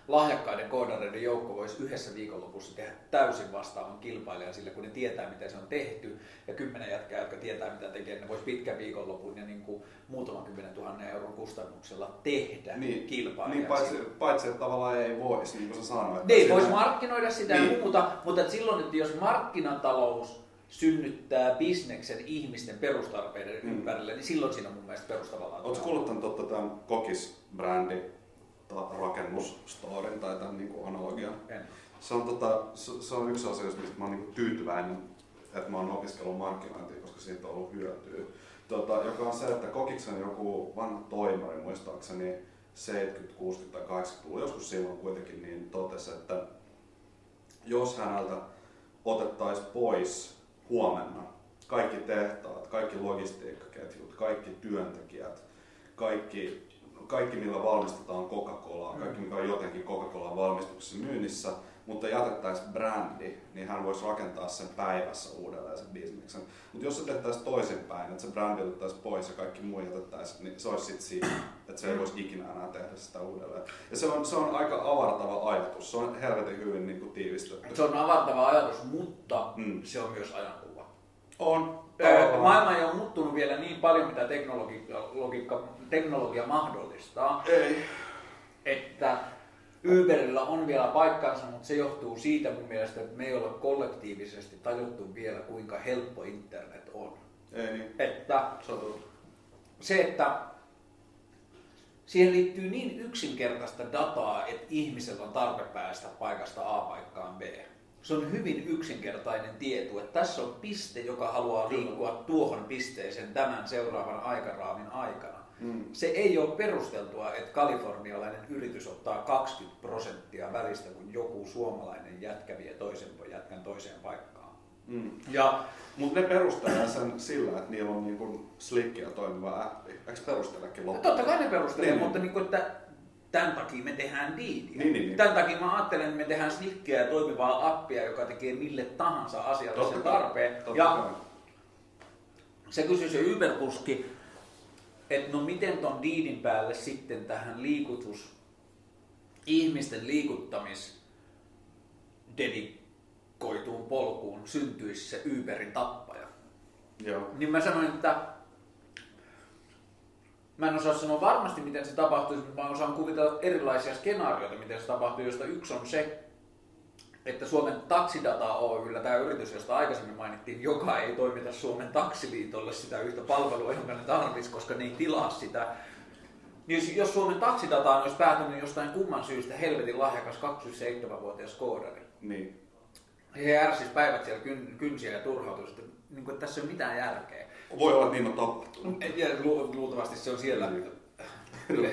lahjakkaiden koodareiden joukko voisi yhdessä viikonlopussa tehdä täysin vastaavan kilpailijan sille, kun ne tietää, miten se on tehty, ja kymmenen jätkää, jotka tietää, mitä tekee, ne voisi pitkän viikonlopun ja niin kuin muutaman kymmenen tuhannen euron kustannuksella tehdä niin, kilpailijan. Niin, paitsi, paitsi, että tavallaan ei voisi, niin kuin sä sanoit. Ne ei voisi markkinoida sitä niin. ja muuta, mutta että silloin, että jos markkinatalous synnyttää bisneksen ihmisten perustarpeiden mm. ympärille, niin silloin siinä on mun mielestä perustavalla. Oletko kuuluttanut totta tämän kokis-brändi rakennusstorin tai tämän niin kuin analogian. En. Se on, tota, se, se on yksi asia, mistä mä oon niin tyytyväinen, että mä oon opiskellut markkinointia, koska siitä on ollut hyötyä. Tota, joka on se, että Kokiksen joku vanha toimari, muistaakseni 70, 60 tai 80-luvulla, joskus silloin kuitenkin, niin totesi, että jos häneltä otettaisiin pois huomenna kaikki tehtaat, kaikki logistiikkaketjut, kaikki työntekijät, kaikki kaikki millä valmistetaan Coca-Colaa, mm. kaikki mikä on jotenkin Coca-Colan valmistuksessa myynnissä, mutta jätettäisiin brändi, niin hän voisi rakentaa sen päivässä uudelleen sen bisneksen. Mutta jos se tehtäisiin toisinpäin, että se brändi otettaisiin pois ja kaikki muu jätettäisiin, niin se olisi sitten siinä, että se ei voisi ikinä enää tehdä sitä uudelleen. Ja se on, se on aika avartava ajatus, se on helvetin hyvin niin kuin tiivistetty. Se on avartava ajatus, mutta mm. se on myös ajankuva. On. Maailma ei ole muuttunut vielä niin paljon, mitä teknologia, teknologia mahdollistaa. Ei. Että Uberillä on vielä paikkansa, mutta se johtuu siitä mun mielestä, että me ei ole kollektiivisesti tajuttu vielä, kuinka helppo internet on. Ei niin. Että se, että siihen liittyy niin yksinkertaista dataa, että ihmisellä on tarve päästä paikasta A paikkaan B se on hyvin yksinkertainen tieto, että tässä on piste, joka haluaa liikkua tuohon pisteeseen tämän seuraavan aikaraamin aikana. Mm. Se ei ole perusteltua, että kalifornialainen yritys ottaa 20 prosenttia välistä, kun joku suomalainen jätkä vie toisen jätkän toiseen paikkaan. Mm. Ja, Mutta ne perustelee sen sillä, että niillä on niin slikkiä toimiva appi. Eikö perustelekin loppuun? Totta kai ne perustelee, niin. mutta niin kuin, että tämän takia me tehdään diiliä. Niin, niin, niin. Tämän takia mä ajattelen, että me tehdään slikkiä ja toimivaa appia, joka tekee mille tahansa asialle sen tarpeen. Totta ja kai. se kysyi se Uber-kuski, että no miten ton diidin päälle sitten tähän liikutus, ihmisten liikuttamis dedikoituun polkuun syntyisi se Uberin tappaja. Joo. Niin mä sanoin, että Mä en osaa sanoa varmasti, miten se tapahtuisi, mutta mä osaan kuvitella erilaisia skenaarioita, miten se tapahtuu, josta yksi on se, että Suomen Taksidata Oyllä, tämä yritys, josta aikaisemmin mainittiin, joka ei toimita Suomen taksiliitolle sitä yhtä palvelua, jonka ne tarvitsisi, koska ne ei tilaa sitä. Niin jos, jos Suomen taksidataan olisi päätynyt jostain kumman syystä helvetin lahjakas 27-vuotias koodari, Niin. he ärsis päivät siellä kyn, kynsiä ja turhautuisi, että, niin kuin, että tässä ei ole mitään järkeä. Voi olla, että niin on tapahtunut. En tiedä, lu- luultavasti se on siellä.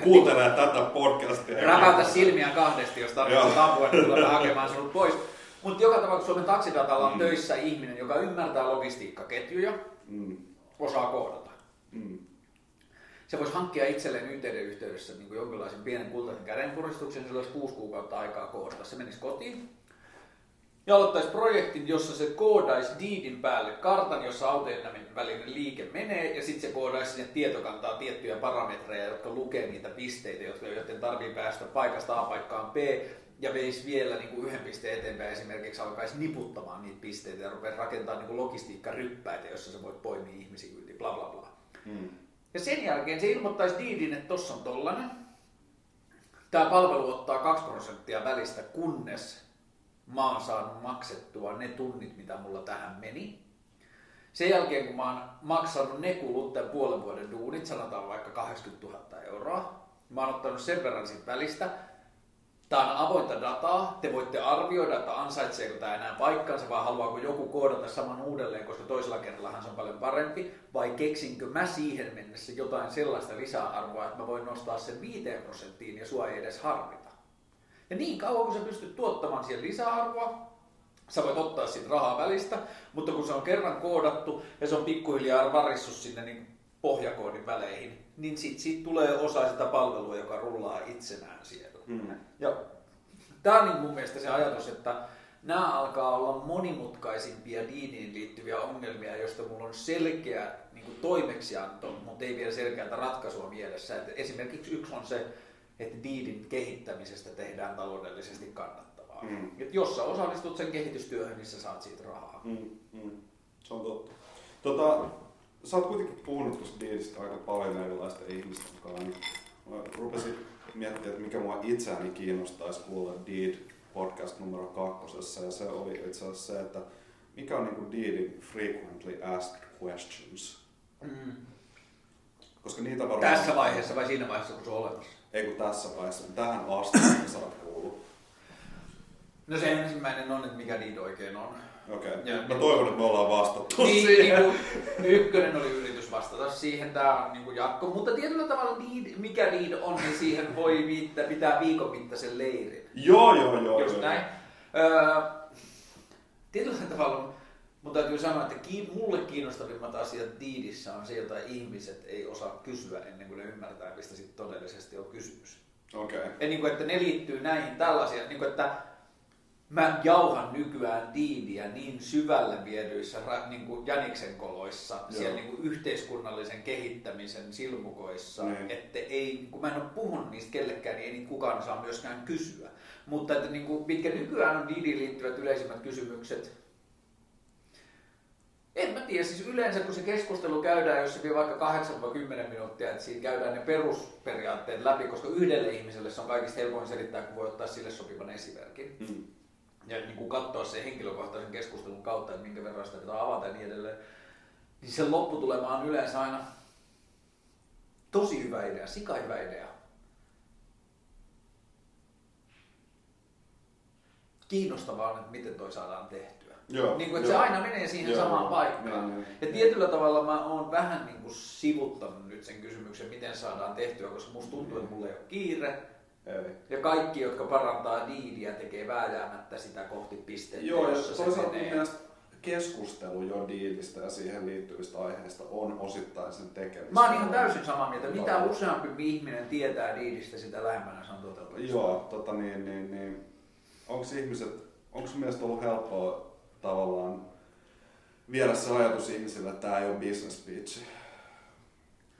Kuuntelee tätä podcastia. Räpäytä silmiä kahdesti, jos tarvitsee Joo. apua, niin tulemme hakemaan sinut pois. Mutta joka tapauksessa Suomen taksidatalla on Mm. töissä ihminen, joka ymmärtää logistiikkaketjuja, Mm. osaa koodata. Mm. Se voisi hankkia itselleen yhteyden yhteydessä niin kuin jonkinlaisen pienen kultaisen kädenpuristuksen, sillä olisi kuusi kuukautta aikaa koodata. Se menisi kotiin ja aloittaisi projektin, jossa se koodaisi deedin päälle kartan, jossa autojen välinen liike menee, ja sitten se koodaisi sinne tietokantaa tiettyjä parametreja, jotka lukee niitä pisteitä, jotka, joiden tarvii päästä paikasta A paikkaan B, ja veisi vielä niin kuin yhden pisteen eteenpäin esimerkiksi alkaisi niputtamaan niitä pisteitä ja rupeaisi rakentamaan niin kuin logistiikkaryppäitä, jossa sä voit poimia ihmisiä yli, bla bla bla. Mm. Ja sen jälkeen se ilmoittaisi diidin, että tossa on tollanen. Tämä palvelu ottaa 2 prosenttia välistä, kunnes mä oon saanut maksettua ne tunnit, mitä mulla tähän meni. Sen jälkeen, kun mä oon maksanut ne kulut tämän puolen vuoden duunit, sanotaan vaikka 80 000 euroa, mä oon ottanut sen verran siitä välistä, Tämä on avointa dataa. Te voitte arvioida, että ansaitseeko tämä enää paikkansa vai haluaako joku koodata saman uudelleen, koska toisella kerrallahan se on paljon parempi. Vai keksinkö mä siihen mennessä jotain sellaista lisäarvoa, että mä voin nostaa sen 5 prosenttiin ja sua ei edes harvita. Ja niin kauan kun sä pystyt tuottamaan siihen lisäarvoa, sä voit ottaa siitä rahaa välistä, mutta kun se on kerran koodattu ja se on pikkuhiljaa varissut sinne niin pohjakoodin väleihin, niin sit siitä tulee osa sitä palvelua, joka rullaa itsenään siellä. Mm. Ja tämä on niin mun mielestä se ajatus, että nämä alkaa olla monimutkaisimpia diiniin liittyviä ongelmia, joista mulla on selkeä niin kuin toimeksianto, mutta ei vielä selkeää ratkaisua mielessä. Et esimerkiksi yksi on se, että diidin kehittämisestä tehdään taloudellisesti kannattavaa. Mm. Et jos sä osallistut sen kehitystyöhön, niin sä saat siitä rahaa. Mm, mm. Se on totta. Tota, sä oot kuitenkin puhunut tuosta diilistä aika paljon erilaisten ihmisten kanssa. Niin mä rupesin miettimään, että mikä mua itseäni kiinnostaisi kuulla Deed podcast numero kakkosessa. Ja se oli itse asiassa se, että mikä on niin Deedin frequently asked questions. Mm. Koska niitä varmaan... Tässä vaiheessa vai siinä vaiheessa, kun se on olemassa? Ei kun tässä vaiheessa. Tähän asti sä oot kuullut. No se ensimmäinen on, että mikä diid oikein on. Okei. Ja- Mä toivon, että me ollaan vastattu Niin, siihen. niin kuin, ykkönen oli yritys vastata siihen, tämä on niin kuin jatko. Mutta tietyllä tavalla need, mikä need on, niin siihen voi viittää, pitää viikon mittaisen leirin. Joo, joo, joo. Just joo. näin. Öö, tietyllä tavalla mun täytyy sanoa, että ki- mulle kiinnostavimmat asiat diidissä on se, jota ihmiset ei osaa kysyä ennen kuin ne ymmärtää, mistä sitten todellisesti on kysymys. Okei. Ja niin kuin, että ne liittyy näihin tällaisia, niin kuin, että mä jauhan nykyään diidiä niin syvälle viedyissä niin kuin Janiksen koloissa, Joo. siellä niin kuin yhteiskunnallisen kehittämisen silmukoissa, Niin. että ei, kun mä en ole puhunut niistä kellekään, niin ei niitä kukaan saa myöskään kysyä. Mutta että niin kuin, mitkä nykyään on diidiin liittyvät yleisimmät kysymykset, en mä tiedä, siis yleensä kun se keskustelu käydään, jos se vie vaikka 8-10 minuuttia, että siinä käydään ne perusperiaatteet läpi, koska yhdelle ihmiselle se on kaikista helpoin selittää, kun voi ottaa sille sopivan esimerkin. Mm. Ja niin kuin katsoa sen henkilökohtaisen keskustelun kautta, että minkä verran sitä pitää avata ja niin edelleen. Niin se lopputulema on yleensä aina tosi hyvä idea, sika hyvä idea. Kiinnostavaa on, että miten toi saadaan tehtyä. Joo, Niin kuin, että joo. se aina menee siihen Joo, samaan joo. paikkaan. Niin, niin. Ja tietyllä tavalla mä oon vähän niin kuin sivuttanut nyt sen kysymyksen, miten saadaan tehtyä, koska musta tuntuu, että mulla ei ole kiire. Ei. Ja kaikki, jotka parantaa diidiä, tekee vääjäämättä sitä kohti pistettä, Joo, ja jossa se toisaalta mun menee. keskustelu jo diilistä ja siihen liittyvistä aiheista on osittain sen tekemistä. Mä oon ihan täysin samaa mieltä. Mitä Joo. useampi ihminen tietää diidistä, sitä lähempänä se on toteutumista. Joo, tota niin, niin, niin. Onko ihmiset, onko mielestä ollut helppoa tavallaan viedä se ajatus ihmisille, että tämä ei ole business pitch?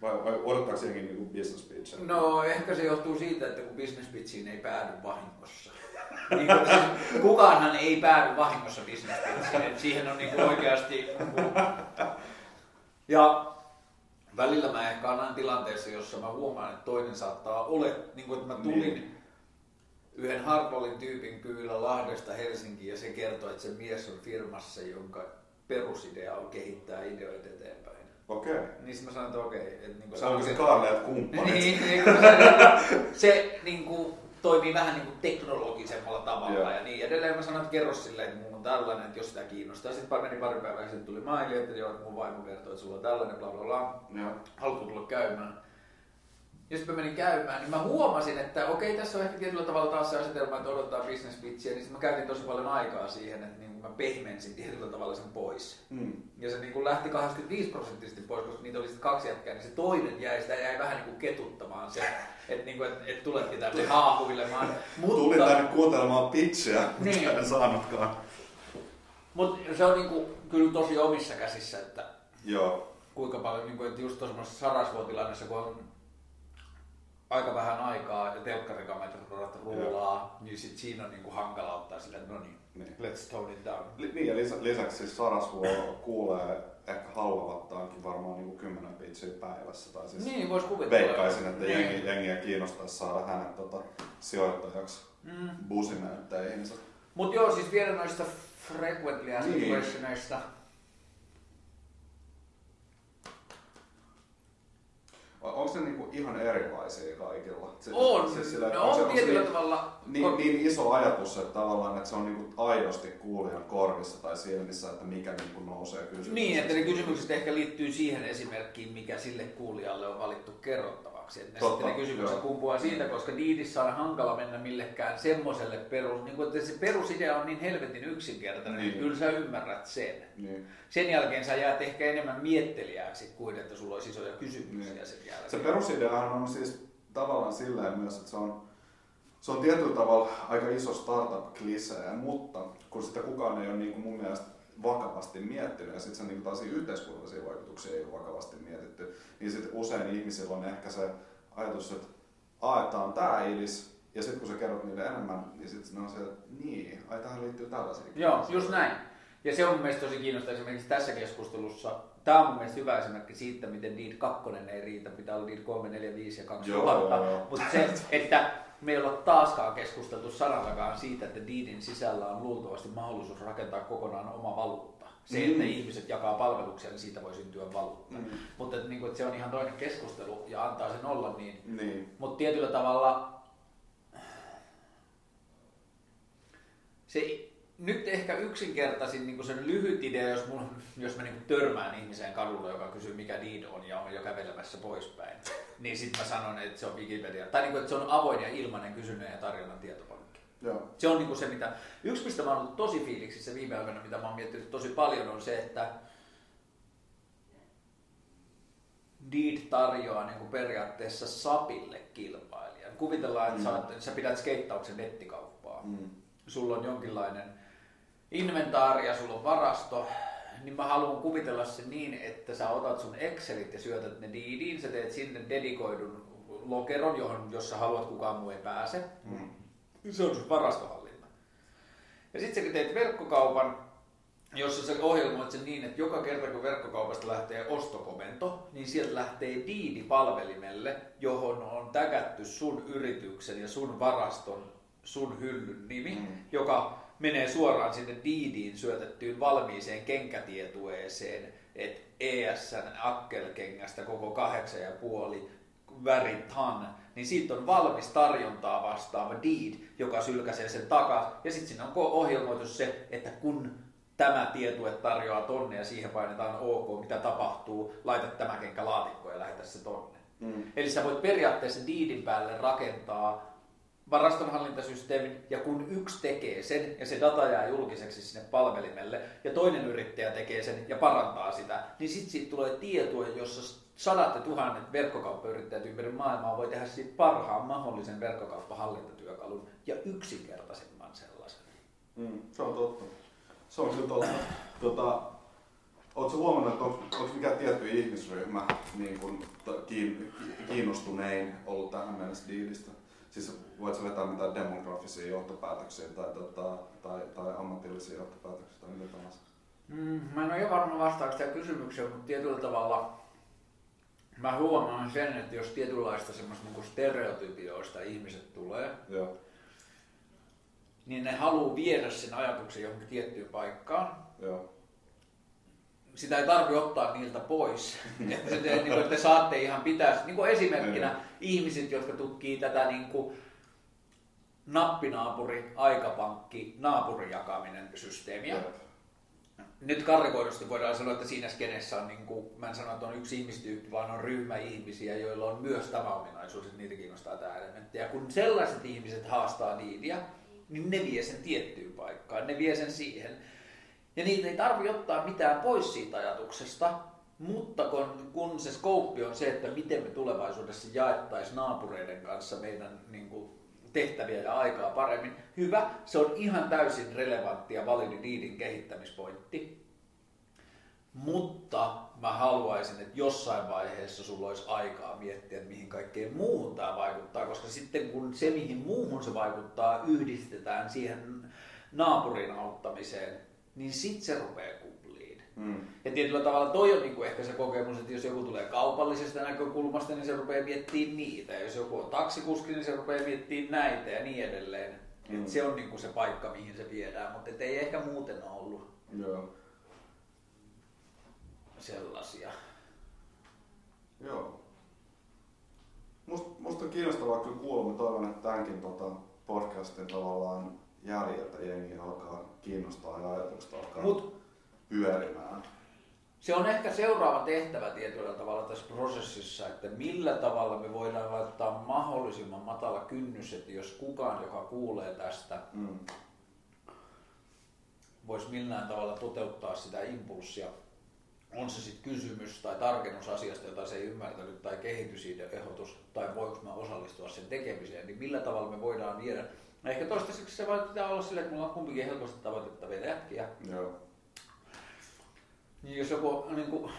Vai, vai odottaako jengi niinku business pitch? No ehkä se johtuu siitä, että kun business pitchiin ei päädy vahingossa. Niin kuin, siis, kukaanhan ei päädy vahingossa business pitchiin. Siihen on niin kuin oikeasti... niin kuin- Ja Välillä mä ehkä annan tilanteessa, jossa mä huomaan, että toinen saattaa ole, niin kuin, että mä tulin Niin. Yhden hardballin tyypin kyydillä Lahdesta Helsinkiin ja se kertoo, että se mies on firmassa, jonka perusidea on kehittää ideoita eteenpäin. Okei. Niin sit mä sanoin, että okei. Että niin Se onko se kaarneet kumppanit? niin, niin kun se, se niin kuin, toimii vähän niin kuin teknologisemmalla tavalla Joo. ja niin edelleen. Mä sanoin, että kerro silleen, että mulla on tällainen, että jos sitä kiinnostaa. Sitten meni pari päivää ja sitten tuli maili, että joo, mun vaimo kertoo, että sulla on tällainen, bla bla bla. Joo. Haluatko tulla käymään? Ja sitten mä menin käymään, niin mä huomasin, että okei, tässä on ehkä tietyllä tavalla taas se asetelma, että odottaa business pitchiä, niin sitten mä käytin tosi paljon aikaa siihen, että niin mä pehmensin tietyllä tavalla sen pois. Mm. Ja se niin kuin lähti 85 prosenttisesti pois, koska niitä oli sitten kaksi jätkää, niin se toinen jäi, sitä jäi vähän niin kuin ketuttamaan se, että niin kuin, et, et tuletkin tänne haahuilemaan. Tulin tänne kuuntelemaan pitchiä, Niin. mitä en saanutkaan. Mutta se on niin kuin, kyllä tosi omissa käsissä, että Joo. kuinka paljon, niin kuin, että just tuossa sarasvuotilanteessa, kun on aika vähän aikaa ja telkkarikamerat rullaa, niin sit siinä on niin kuin hankala ottaa sille, että no niin, Niin. let's tone it down. Li- Niin, ja lisä, lisäksi siis Sarasvuo kuulee ehkä haluavattaankin varmaan niin 10 pitchiä päivässä. Tai siis Niin, vois kuvitella. veikkaisin, että Niin. jengi, jengiä kiinnostaisi saada hänet tota, sijoittajaksi Mm. businäyttäjiinsä. Mut joo, siis vielä noista frequently asked Niin. questioneista. Onko ne niinku ihan erilaisia kaikilla? Se, On, siis sillä- ne onko se- on se tietyllä niin- tavalla. Niin, niin iso ajatus, että tavallaan että se on niinku aidosti kuulijan korvissa tai silmissä, että mikä niinku nousee kysymyksessä. Niin, että ne kysymykset ehkä liittyy siihen esimerkkiin, mikä sille kuulijalle on valittu kerrottavaksi. Että Totta, sitten ne kysymykset joo. kumpuaa siitä, koska diidissä on hankala mennä millekään semmoiselle perus, niin kuin, että se perusidea on niin helvetin yksinkertainen, Niin. niin. kyllä sä ymmärrät sen. Niin. Sen jälkeen sä jäät ehkä enemmän miettelijäksi kuin että sulla olisi isoja kysymyksiä Niin. sen jälkeen. Se perusideahan on siis tavallaan silleen myös, että se on, se on tietyllä tavalla aika iso startup-klisee, mutta kun sitä kukaan ei ole niin kuin mun mielestä vakavasti miettinyt ja sitten sen niin taas yhteiskunnallisia vaikutuksia ei ole vakavasti mietitty, niin sitten usein ihmisillä on ehkä se ajatus, että a, että on tää idis, ja sitten kun sä kerrot niille enemmän, niin sitten on se, että niin, ai tähän liittyy tällaisia. Joo, just näin. Ja se on mun mielestä tosi kiinnostavaa esimerkiksi tässä keskustelussa. Tämä on mun mielestä hyvä esimerkki siitä, miten Deed 2 ei riitä, pitää olla Deed 3, 4, 5 ja 2000. Joo, joo. Mutta se, että me ei olla taaskaan keskusteltu sanallakaan siitä, että Deedin sisällä on luultavasti mahdollisuus rakentaa kokonaan oma valuutta. Se, Mm. että ihmiset jakaa palveluksia, niin siitä voi syntyä valuutta. Mm. Mutta että, niinku, että se on ihan toinen keskustelu ja antaa sen olla niin. Niin, Mutta tietyllä tavalla se nyt ehkä yksinkertaisin niin sen lyhyt idea, jos, mun, jos mä niin törmään ihmiseen kadulla, joka kysyy mikä Deed on ja on jo kävelemässä poispäin, niin sitten mä sanon, että se on Wikipedia. Tai niin kuin, että se on avoin ja ilmainen kysynnän ja tarjonnan tietopankki. joo. Se on niin se, mitä... Yksi, mistä mä oon ollut tosi fiiliksissä viime aikoina, mitä mä oon miettinyt tosi paljon, on se, että Deed tarjoaa niin kuin periaatteessa Sapille kilpailijan. Kuvitellaan, että sä, oot- sä pidät skeittauksen nettikauppaa. Mm. Sulla on jonkinlainen inventaari ja sulla on varasto, niin mä haluan kuvitella sen niin, että sä otat sun Excelit ja syötät ne Deediin, sä teet sinne dedikoidun lokeron, johon, jos sä haluat, kukaan muu ei pääse. Mm. Se on sun varastohallinta. Ja sitten sä teet verkkokaupan, jossa sä ohjelmoit sen niin, että joka kerta kun verkkokaupasta lähtee ostokomento, niin sieltä lähtee diidi palvelimelle, johon on tägätty sun yrityksen ja sun varaston, sun hyllyn nimi, Mm. joka menee suoraan sinne diidiin syötettyyn valmiiseen kenkätietueeseen, että ESN akkelkengästä koko kahdeksan ja puoli värit han, niin siitä on valmis tarjontaa vastaava deed, joka sylkäsee sen takaa. Ja sitten siinä on ko- ohjelmoitu se, että kun tämä tietue tarjoaa tonne ja siihen painetaan OK, mitä tapahtuu, laita tämä kenkä laatikkoon ja lähetä se tonne. Mm. Eli sä voit periaatteessa deedin päälle rakentaa varastonhallintasysteemin, ja kun yksi tekee sen, ja se data jää julkiseksi sinne palvelimelle, ja toinen yrittäjä tekee sen ja parantaa sitä, niin sitten siitä tulee tietoa, jossa sadat ja tuhannet verkkokauppayrittäjät ympäri maailmaa voi tehdä siitä parhaan mahdollisen verkkokauppahallintatyökalun ja yksinkertaisemman sellaisen. Mm, se on totta. Se on kyllä totta. Tota, Oletko huomannut, että onko, mikään tietty ihmisryhmä niin kun, kiinnostunein ollut tähän mennessä diilistä? Siis voit vetää mitään demografisia johtopäätöksiä tai, tota, tai, tai ammatillisia johtopäätöksiä tai mitä tahansa? Mm, mä en ole ihan varma vastaako tähän kysymykseen, mutta tietyllä tavalla mä huomaan sen, että jos tietynlaista semmoista niin stereotypioista ihmiset tulee, Joo. niin ne haluaa viedä sen ajatuksen johonkin tiettyyn paikkaan. Joo. Sitä ei tarvi ottaa niiltä pois. että, niin kuin, että te saatte ihan pitää, niin kuin esimerkkinä Mm. ihmiset, jotka tutkii tätä niin kuin, nappinaapuri, aikapankki, naapurijakaminen systeemiä. Jep. Nyt karrikoidusti voidaan sanoa, että siinä skeneessä on, niin kuin, mä en sano, että on yksi ihmistyyppi, vaan on ryhmä ihmisiä, joilla on myös tämä ominaisuus, että niitä kiinnostaa tämä elementti. Ja kun sellaiset ihmiset haastaa niidiä, niin ne vie sen tiettyyn paikkaan, ne vie sen siihen. Ja niitä ei tarvi ottaa mitään pois siitä ajatuksesta, mutta kun, kun se skouppi on se, että miten me tulevaisuudessa jaettaisiin naapureiden kanssa meidän niin kuin, tehtäviä ja aikaa paremmin, hyvä, se on ihan täysin relevantti ja validi niidin kehittämispointti. Mutta mä haluaisin, että jossain vaiheessa sulla olisi aikaa miettiä, että mihin kaikkeen muuhun tämä vaikuttaa, koska sitten kun se, mihin muuhun se vaikuttaa, yhdistetään siihen naapurin auttamiseen, niin sit se rupeaa kupliin. Mm. Ja tietyllä tavalla toi on niinku ehkä se kokemus, että jos joku tulee kaupallisesta näkökulmasta, niin se rupeaa miettimään niitä. Ja jos joku on taksikuski, niin se rupeaa miettimään näitä ja niin edelleen. Mm. Et se on niinku se paikka, mihin se viedään, mutta ei ehkä muuten ollut Joo. sellaisia. Joo. Musta, musta on kiinnostavaa kyllä kuulla. Mä toivon, että tämänkin tota, podcastin tavallaan jäljiltä jengi alkaa kiinnostaa ja ajatukset alkaa Mut pyörimään. se on ehkä seuraava tehtävä tietyllä tavalla tässä prosessissa, että millä tavalla me voidaan laittaa mahdollisimman matala kynnys, että jos kukaan, joka kuulee tästä, Mm. voisi millään tavalla toteuttaa sitä impulssia, on se sitten kysymys tai tarkennus asiasta, jota se ei ymmärtänyt, tai kehitysehdotus, tai voiko mä osallistua sen tekemiseen, niin millä tavalla me voidaan viedä. No ehkä toistaiseksi se vaan pitää olla silleen, että mulla on kumpikin helposti tavoitettavia jätkiä. Joo. Niin jos joku niin kuin,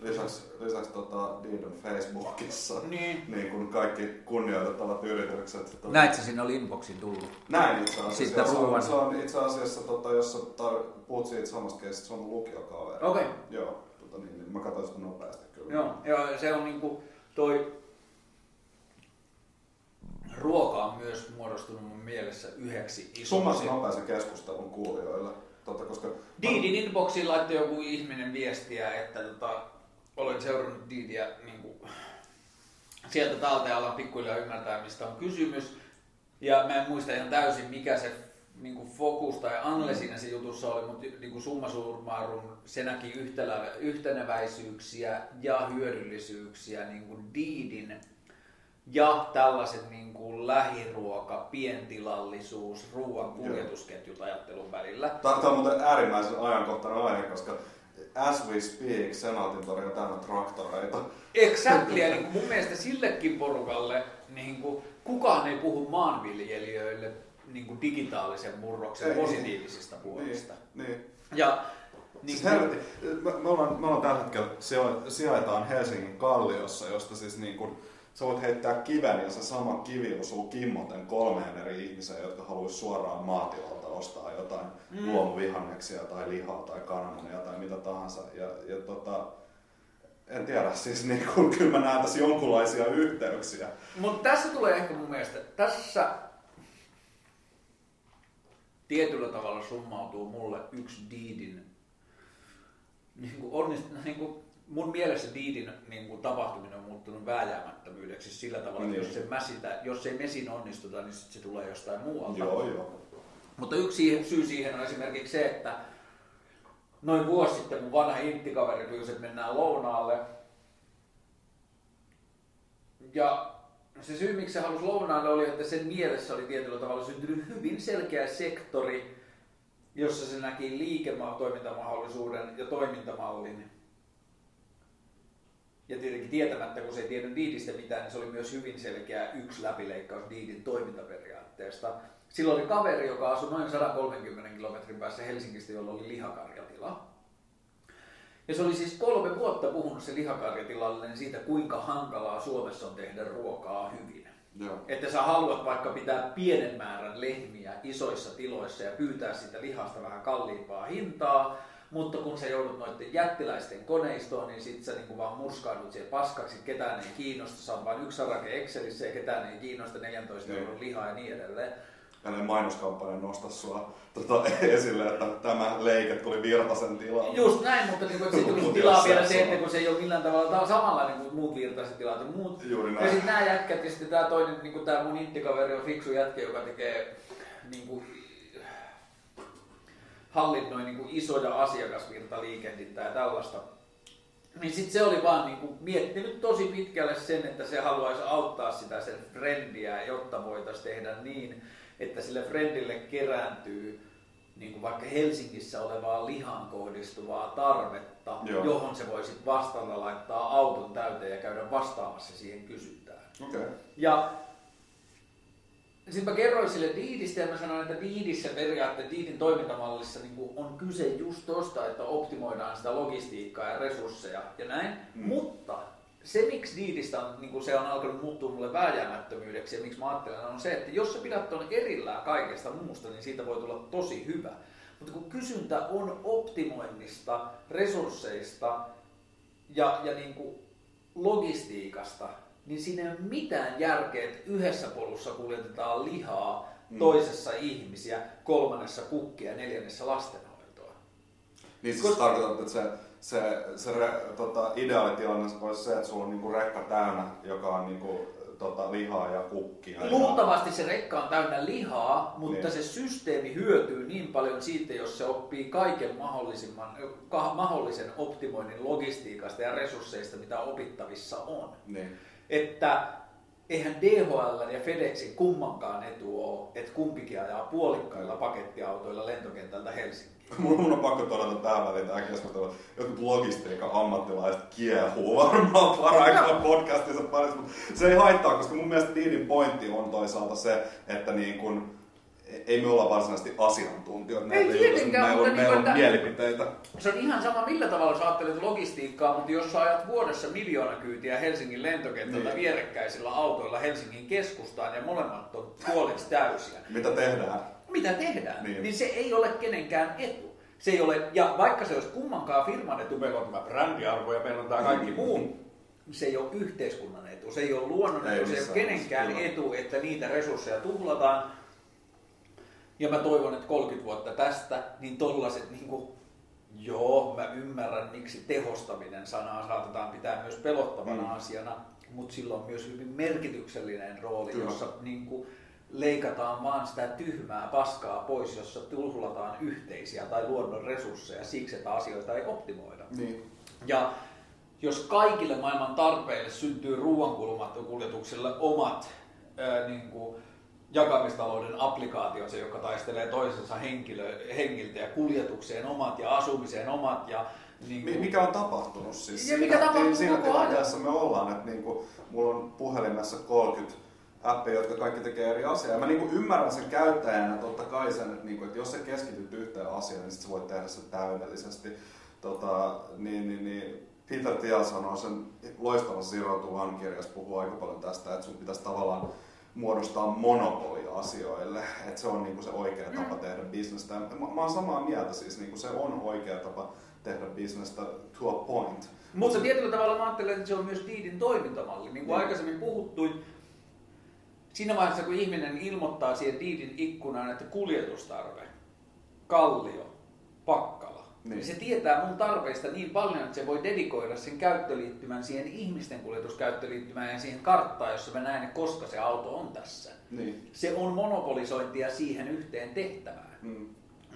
Lisäksi, lisäksi tota, Diidon Facebookissa niin. niin kuin kaikki kunnioitettavat yritykset. Tota, Näit sä siinä oli inboxin tullut? Näin itse asiassa. Sitten se, ruuan- on, se on itse asiassa, tota, jos sä tar- puhut siitä samasta keisistä, se on mun lukiokaveri. Okei. Joo, tota, niin, niin, mä katsoin sitä nopeasti kyllä. Joo, joo, se on niinku toi ruoka on myös muodostunut mun mielessä yhdeksi isoksi. nopeasti keskustelun kuulijoille. Tota, koska Diidin inboxiin laittoi joku ihminen viestiä, että tota, olen seurannut Diidiä niin kuin, sieltä talteen alan pikkuhiljaa ymmärtää, mistä on kysymys. Ja mä en muista ihan täysin, mikä se niin kuin fokus tai anle siinä se jutussa oli, mutta niin kuin summa summarum, se näki yhtälä, yhteneväisyyksiä ja hyödyllisyyksiä niin kuin Diidin ja tällaiset niin kuin lähiruoka, pientilallisuus, ruoan kuljetusketjut ajattelun välillä. Tämä on muuten äärimmäisen ajankohtainen aihe, koska as we speak, Senaatin tori on täynnä traktoreita. Exactly, ja niin kuin mun mielestä sillekin porukalle niin kuin, kukaan ei puhu maanviljelijöille niin kuin digitaalisen murroksen Ei. positiivisista puolista. Niin, niin. Ja Niin, niin, siis helvetti, me, me, ollaan, me ollaan tällä hetkellä, sijaitaan Helsingin Kalliossa, josta siis niin kuin, sä voit heittää kiven ja se sama kivi osuu kimmoten kolmeen eri ihmiseen, jotka haluaisi suoraan maatilalta ostaa jotain mm. luomuvihanneksia tai lihaa tai kananmunia tai mitä tahansa. Ja, ja tota, en tiedä, siis niin kuin, kyllä mä näen tässä jonkunlaisia yhteyksiä. Mutta tässä tulee ehkä mun mielestä, tässä tietyllä tavalla summautuu mulle yksi Diidin, niin kuin onnist, niin kuin mun mielestä Diidin niin kuin tapahtuminen on muuttunut vääjäämättömyydeksi sillä tavalla, että Niin. jos, se mäsitä, jos ei mesin onnistuta, niin sit se tulee jostain muualta. Joo, joo. Mutta yksi syy siihen on esimerkiksi se, että noin vuosi sitten mun vanha inttikaveri pyysi, että mennään lounaalle. Ja se syy, miksi se halusi lounaalle, oli, että sen mielessä oli tietyllä tavalla syntynyt hyvin selkeä sektori, jossa se näki liiketoimintamahdollisuuden ja toimintamallin. Ja tietenkin tietämättä, kun se ei tiennyt Diidistä mitään, niin se oli myös hyvin selkeä yksi läpileikkaus Diidin toimintaperiaatteesta. Silloin oli kaveri, joka asui noin 130 kilometrin päässä Helsingistä, jolla oli lihakarjatila. Ja se oli siis kolme vuotta puhunut se lihakarjatilalle siitä, kuinka hankalaa Suomessa on tehdä ruokaa hyvin. joo. Että sä haluat vaikka pitää pienen määrän lehmiä isoissa tiloissa ja pyytää siitä lihasta vähän kalliimpaa hintaa, Mutta kun sä joudut noiden jättiläisten koneistoon, niin sit sä niinku vaan murskaudut siihen paskaksi, ketään ei kiinnosta, sä on vain yksi sarake Excelissä ja ketään ei kiinnosta 14 Niin. euron lihaa ja niin edelleen. Hänen mainoskampanja nosta sua tota, esille, että tämä leike tuli Virtasen tilaan. Just näin, mutta niin kuin, sitten kun Mut tilaa vielä se, että kun se ei ole millään tavalla tää on samanlainen kuin muut virtaiset tilat ja muut. Juuri Ja näin. sitten nämä jätkät ja sitten tämä toinen, niin kuin tämä mun inttikaveri on fiksu jätkä, joka tekee niin kuin, hallinnoi niin kuin isoja asiakasvirtaliikennettä ja tällaista. Niin sitten se oli vaan niin kuin miettinyt tosi pitkälle sen, että se haluaisi auttaa sitä sen frendiä, jotta voitaisiin tehdä niin, että sille friendille kerääntyy niin kuin vaikka Helsingissä olevaa lihan kohdistuvaa tarvetta, Joo. johon se voisi vastalla laittaa auton täyteen ja käydä vastaamassa siihen kysyntään. Okay. Ja sitten mä kerroin sille Diidistä ja mä sanoin, että Diidissä periaatteessa Diidin toimintamallissa niin on kyse just tosta, että optimoidaan sitä logistiikkaa ja resursseja ja näin. Mm. Mutta se, miksi Diidistä on, niin se on alkanut muuttua mulle vääjäämättömyydeksi ja miksi mä ajattelen, on se, että jos sä pidät ton erillään kaikesta muusta, niin siitä voi tulla tosi hyvä. Mutta kun kysyntä on optimoinnista, resursseista ja, ja niin kuin logistiikasta, niin siinä ei ole mitään järkeä, että yhdessä polussa kuljetetaan lihaa, Mm. toisessa ihmisiä, kolmannessa kukkia ja neljännessä lastenhoitoa. Niin siis Koska- tarkoitat, että se, se, se re, tota, ideaalitilanne olisi se, että sulla on niinku rekka täynnä, joka on niinku, tota, lihaa ja kukkia. ja- Luultavasti se rekka on täynnä lihaa, mutta Niin. se systeemi hyötyy niin paljon siitä, jos se oppii kaiken mahdollisimman, ka- mahdollisen optimoinnin logistiikasta ja resursseista, mitä opittavissa on. Niin. Että eihän DHL ja FedExin kummankaan etu ole, että kumpikin ajaa puolikkailla pakettiautoilla lentokentältä Helsinkiin. Mun, on pakko todeta tähän väliin tämä keskustelu. Jotkut logistiikan ammattilaiset kiehuu varmaan paraikaa podcastissa parissa, mutta se ei haittaa, koska mun mielestä Diidin pointti on toisaalta se, että niin kun, ei me olla varsinaisesti asiantuntijoita. Ei näitä jutuissa, tietenkään, meillä on, mutta meillä niin on että- mielipiteitä. Se on ihan sama millä tavalla sä ajattelet logistiikkaa, mutta jos sä ajat vuodessa miljoona kyytiä Helsingin lentokentältä Niin. vierekkäisillä autoilla Helsingin keskustaan ja molemmat on puoliksi täysiä, Mitä tehdään? mitä tehdään, Niin. niin. niin se ei ole kenenkään etu. Se ei ole, ja vaikka se olisi kummankaan firman etu, meillä on tämä brändiarvo ja meillä on tämä kaikki muu, niin se ei ole yhteiskunnan etu, se ei ole luonnon Ei etu, se ei ole kenenkään etu, että niitä resursseja tuhlataan. Ja mä toivon, että 30 vuotta tästä, niin tollaset niin kuin, joo, mä ymmärrän, miksi tehostaminen sanaa saatetaan pitää myös pelottavana Mm. asiana, mutta sillä on myös hyvin merkityksellinen rooli, Kyllä. jossa niin kuin, leikataan vaan sitä tyhmää paskaa pois, jossa tuhlataan yhteisiä tai luonnon resursseja siksi, että asioita ei optimoida. Niin. Ja jos kaikille maailman tarpeille syntyy ruoankuljetukselle omat ää, niin kuin, jakamistalouden applikaationsa, joka taistelee toisensa henkilö, hengiltä ja kuljetukseen omat ja asumiseen omat ja niin kuin, Mikä on tapahtunut siis? Ja mikä tapahtuu siinä koko ajan. tilanteessa me ollaan, että niinku, mulla on puhelimessa 30 appia, jotka kaikki tekee eri asiaa. Ja mä niinku ymmärrän sen käyttäjänä totta kai sen, että, niinku, että jos sä keskityt yhteen asiaan, niin sit sä voit tehdä sen täydellisesti. Tota, niin, niin, niin, Peter Thiel sanoo sen loistavassa Zero to One kirjassa puhuu aika paljon tästä, että sun pitäisi tavallaan muodostaa monopoli asioille, että se on niinku se oikea tapa tehdä bisnestä. Mä, mä oon samaa mieltä siis, niinku se on oikea tapa tehdä bisnestä to a point. Mutta tietyllä tavalla mä ajattelen, että se on myös Diidin toimintamalli. Niin kuin Niin. aikaisemmin puhuttuin, siinä vaiheessa kun ihminen ilmoittaa siihen Diidin ikkunaan, että kuljetustarve, Kallio, Pakkala, Niin. se tietää mun tarpeista niin paljon, että se voi dedikoida sen käyttöliittymän siihen ihmisten kuljetuskäyttöliittymään ja siihen karttaan, jossa mä näen, koska se auto on tässä. Niin. Se on monopolisointia siihen yhteen tehtävään. Mm.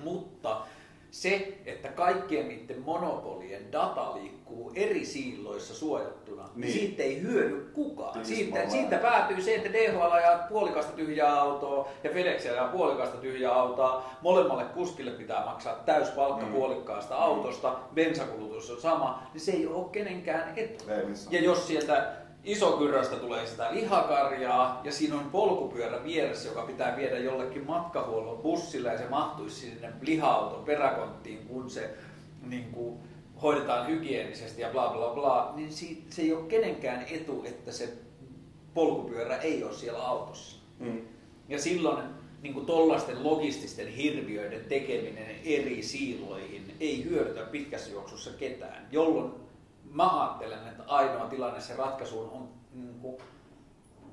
Mutta se, että kaikkien niiden monopolien data liikkuu eri siiloissa suojattuna, niin, Niin. siitä ei hyödy kukaan. Siitä, Tismalleen. siitä päätyy se, että DHL ajaa puolikasta tyhjää autoa ja FedEx ajaa puolikasta tyhjää autoa. Molemmalle kuskille pitää maksaa täyspalkka Mm. puolikkaasta autosta, bensakulutus on sama, niin se ei ole kenenkään etu. Ja jos sieltä isokyröstä tulee sitä lihakarjaa ja siinä on polkupyörä vieressä, joka pitää viedä jollekin matkahuollon bussilla ja se mahtuisi sinne liha-auton peräkonttiin, kun se niin kuin, hoidetaan hygienisesti ja bla bla bla, niin se ei ole kenenkään etu, että se polkupyörä ei ole siellä autossa. Mm. Ja silloin niin kuin tollaisten logististen hirviöiden tekeminen eri siiloihin ei hyödytä pitkässä juoksussa ketään, jolloin mä ajattelen, että ainoa tilanne se ratkaisuun on niin kuin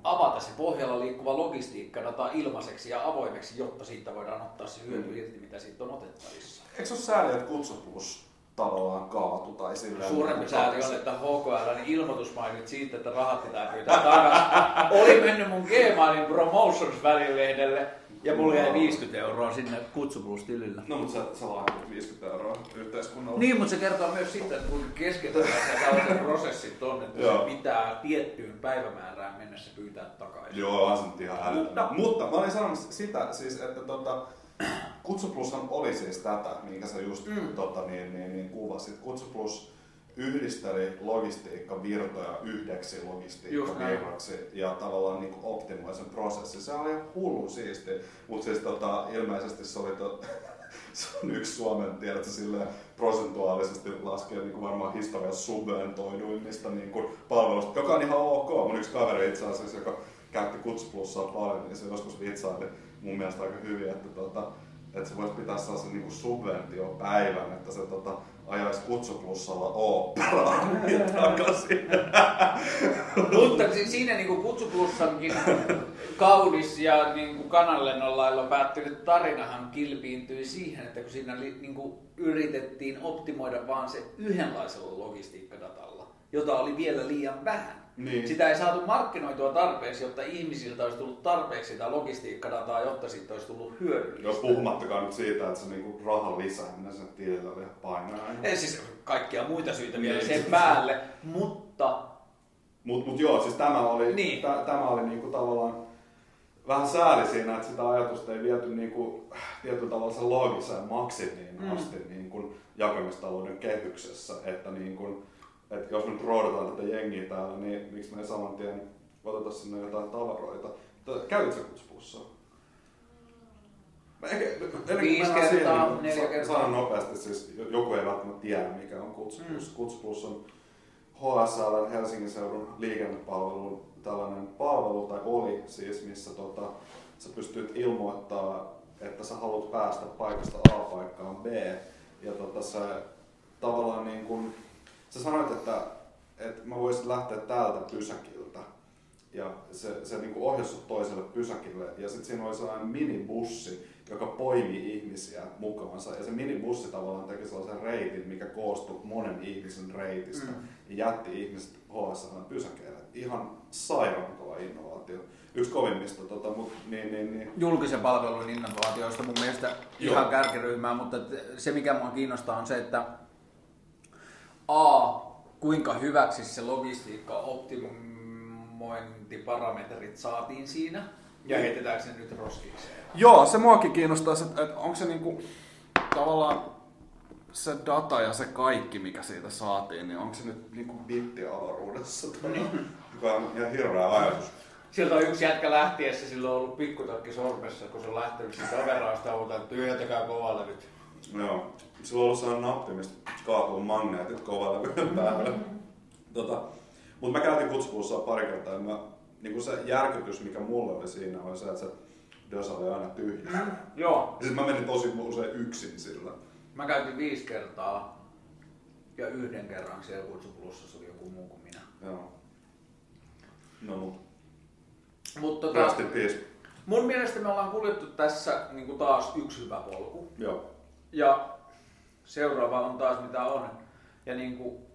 avata se pohjalla liikkuva logistiikkadata ilmaiseksi ja avoimeksi, jotta siitä voidaan ottaa se hyöty irti, mitä siitä on otettavissa. Eikö se ole sääli, että kutsuplus tavallaan kaatu tai silleen? Suurempi sääli on, että HKL niin ilmoitus mainit siitä, että rahat pitää pyytää takaisin. Oli mennyt mun Gmailin Promotions välilehdelle ja mulla jäi 50 euroa sinne kutsuplus-tilillä. No mutta sä, sä lainat 50 euroa yhteiskunnalle. Niin, mutta se kertoo myös siitä, että kuinka keskeneräisiä tällaiset prosessit on, että Joo. se pitää tiettyyn päivämäärään mennessä pyytää takaisin. Joo, on se nyt ihan älytöntä. Mutta- Mutta mä olin sanomassa sitä, siis, että tota, Kutsuplushan oli siis tätä, minkä sä just Mm. mm. tota, niin, niin, niin kuvasit. Kutsuplus yhdisteli logistiikkavirtoja yhdeksi logistiikkavirraksi ja tavallaan niin kuin optimoi sen prosessin. Se oli hullu siisti, mutta siis tota, ilmeisesti se oli to, se on yksi Suomen, tiedätkö, silleen prosentuaalisesti laskee niin kuin varmaan historian subventoiduimmista niin kuin palvelusta, joka on ihan ok. Mun yksi kaveri itse asiassa, joka käytti Kutsuplussaa paljon, niin se joskus vitsaili mun mielestä aika hyvin, että, tota, että se voisi pitää sellaisen niin kuin subventiopäivän, että se tota, ajaisi Kutsuplussalla oopperaan takaisin. Mutta si- siinä niin kuin kutsuplussankin kaunis ja niin kuin kananlennon lailla päättynyt tarinahan kilpiintyi siihen, että kun siinä kuin yritettiin optimoida vaan se yhdenlaisella logistiikkadatalla, jota oli vielä liian vähän. Niin. Sitä ei saatu markkinoitua tarpeeksi, jotta ihmisiltä olisi tullut tarpeeksi sitä logistiikkadataa, jotta siitä olisi tullut hyödyllistä. Jos puhumattakaan nyt siitä, että se niinku rahan lisääminen sen tilillä oli painaa. Ei, siis kaikkia muita syitä vielä Niin, sen siis- päälle, mutta Mut, mut joo, siis tämä oli, Niin. tä, tämä oli niinku tavallaan vähän sääli siinä, että sitä ajatusta ei viety niinku, tietyllä tavalla sen loogiseen maksimiin mm. asti niinku jakamistalouden kehyksessä. Että niinku, et jos me nyt roodataan tätä jengiä täällä, niin miksi me ei saman tien oteta sinne jotain tavaroita. Käytit sä kutsupussaa? Mä ehkä- kuin Viisi kertaa, siihen, niin neljä kertaa. Sanon nopeasti, siis joku ei välttämättä tiedä mikä on Kutsuplus. Mm. Kutsuplus on HSL Helsingin seudun liikennepalvelun tällainen palvelu, tai oli siis, missä tota, sä pystyt ilmoittaa, että sä haluat päästä paikasta A paikkaan B. Ja tota, sä tavallaan niin kun, sä sanoit, että, että mä voisin lähteä täältä pysäkiltä. Ja se, se niin ohjasi toiselle pysäkille. Ja sitten siinä oli sellainen minibussi, joka poimi ihmisiä mukaansa. Ja se minibussi tavallaan teki sellaisen reitin, mikä koostui monen ihmisen reitistä. Mm. Ja jätti ihmiset HSL pysäkeille. Ihan sairaan kova innovaatio. Yksi kovimmista, tota, mut, niin, niin, niin. julkisen palvelun innovaatioista mun mielestä Joo. ihan kärkiryhmää, mutta se mikä mua kiinnostaa on se, että A, kuinka hyväksi se logistiikka optimointiparametrit saatiin siinä ja heitetäänkö se nyt roskikseen. Joo, se muakin kiinnostaa, että, että onko se niinku tavallaan se data ja se kaikki, mikä siitä saatiin, niin onko se nyt niinku bittiavaruudessa? Joka on ihan hirveä ajatus. Sieltä on yksi jätkä lähtiessä, sillä on ollut pikkutakki sormessa, kun se on lähtenyt siitä overaasta uuteen, että tyhjentäkää kovalevyt. Joo. On ollut sellainen nappi, mistä kaatuu magneetit kovalla päälle. Tota, mutta mä käytin kutsupuussa pari kertaa ja mä, niin se järkytys, mikä mulle oli siinä, oli se, että se dösa oli aina tyhjä. Mm. Joo, Ja sit mä menin tosi usein yksin sillä. mä käytin viisi kertaa ja yhden kerran siellä kutsuplussassa oli joku muu kuin minä. Joo. No mut, Mutta tota, rest in peace. mun mielestä me ollaan kuljettu tässä niin kuin taas yksi hyvä polku. Joo. Ja seuraava on taas mitä on. Ja niin kuin,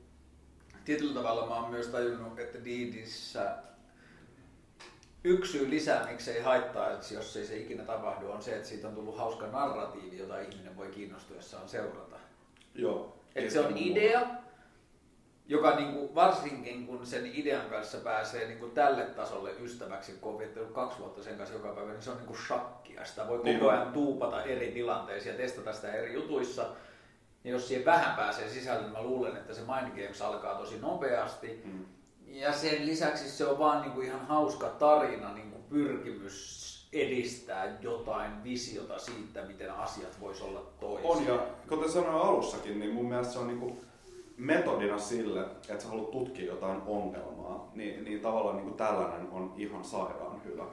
tietyllä tavalla mä oon myös tajunnut, että Diidissä yksi syy lisää, miksi ei haittaa, että jos ei se ikinä tapahdu, on se, että siitä on tullut hauska narratiivi, jota ihminen voi kiinnostuessaan seurata. Joo. Että se on idea, joka niinku, varsinkin kun sen idean kanssa pääsee niinku tälle tasolle ystäväksi, kun on viettänyt kaksi vuotta sen kanssa joka päivä, niin se on niinku shakkia. Sitä voi Niin koko on. ajan tuupata eri tilanteissa ja testata sitä eri jutuissa. Ja jos siihen vähän pääsee sisälle, niin mä luulen, että se Mind Games alkaa tosi nopeasti. Mm. Ja sen lisäksi se on vaan niinku ihan hauska tarina, niinku pyrkimys edistää jotain visiota siitä, miten asiat vois olla toisin. On ja kuten sanoin alussakin, niin mun mielestä se on niinku metodina sille, että sä haluat tutkia jotain ongelmaa, niin, niin tavallaan niinku tällainen on ihan sairaan hyvä.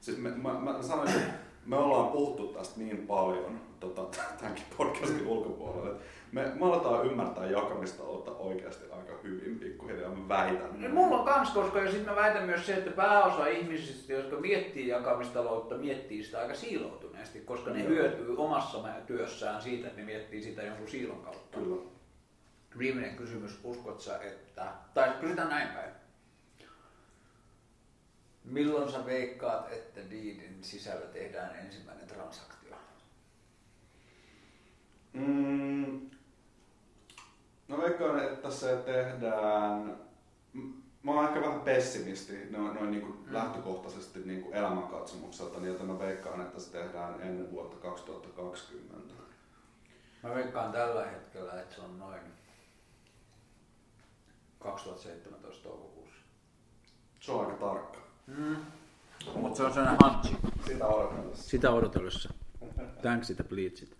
Siis mä, mä, mä sanoisin, me ollaan puhuttu tästä niin paljon tota, tämänkin podcastin ulkopuolella, että me, me aletaan ymmärtää jakamistaloutta oikeasti aika hyvin pikkuhiljaa, mä väitän. No, mulla on kans, koska ja sitten mä väitän myös se, että pääosa ihmisistä, jotka miettii jakamistaloutta, miettii sitä aika siiloutuneesti, koska ne Joo. hyötyy omassa työssään siitä, että ne miettii sitä jonkun siilon kautta. Kyllä. Viimeinen kysymys, uskot sä, että, tai kysytään näin päin. Milloin sä veikkaat, että Deedin sisällä tehdään ensimmäinen transaktio? Mm, no veikkaan, että se tehdään... Mä oon ehkä vähän pessimisti noin, noin niin kuin Mm. lähtökohtaisesti niin kuin elämänkatsomukselta, niin joten mä veikkaan, että se tehdään ennen vuotta 2020. Mä veikkaan tällä hetkellä, että se on noin 2017 toukokuussa. Se on aika tarkka. Mm. Mutta se on sellainen hunchi. Sitä odotellessa. Sitä odotellessa. Thanks sitä bleachit.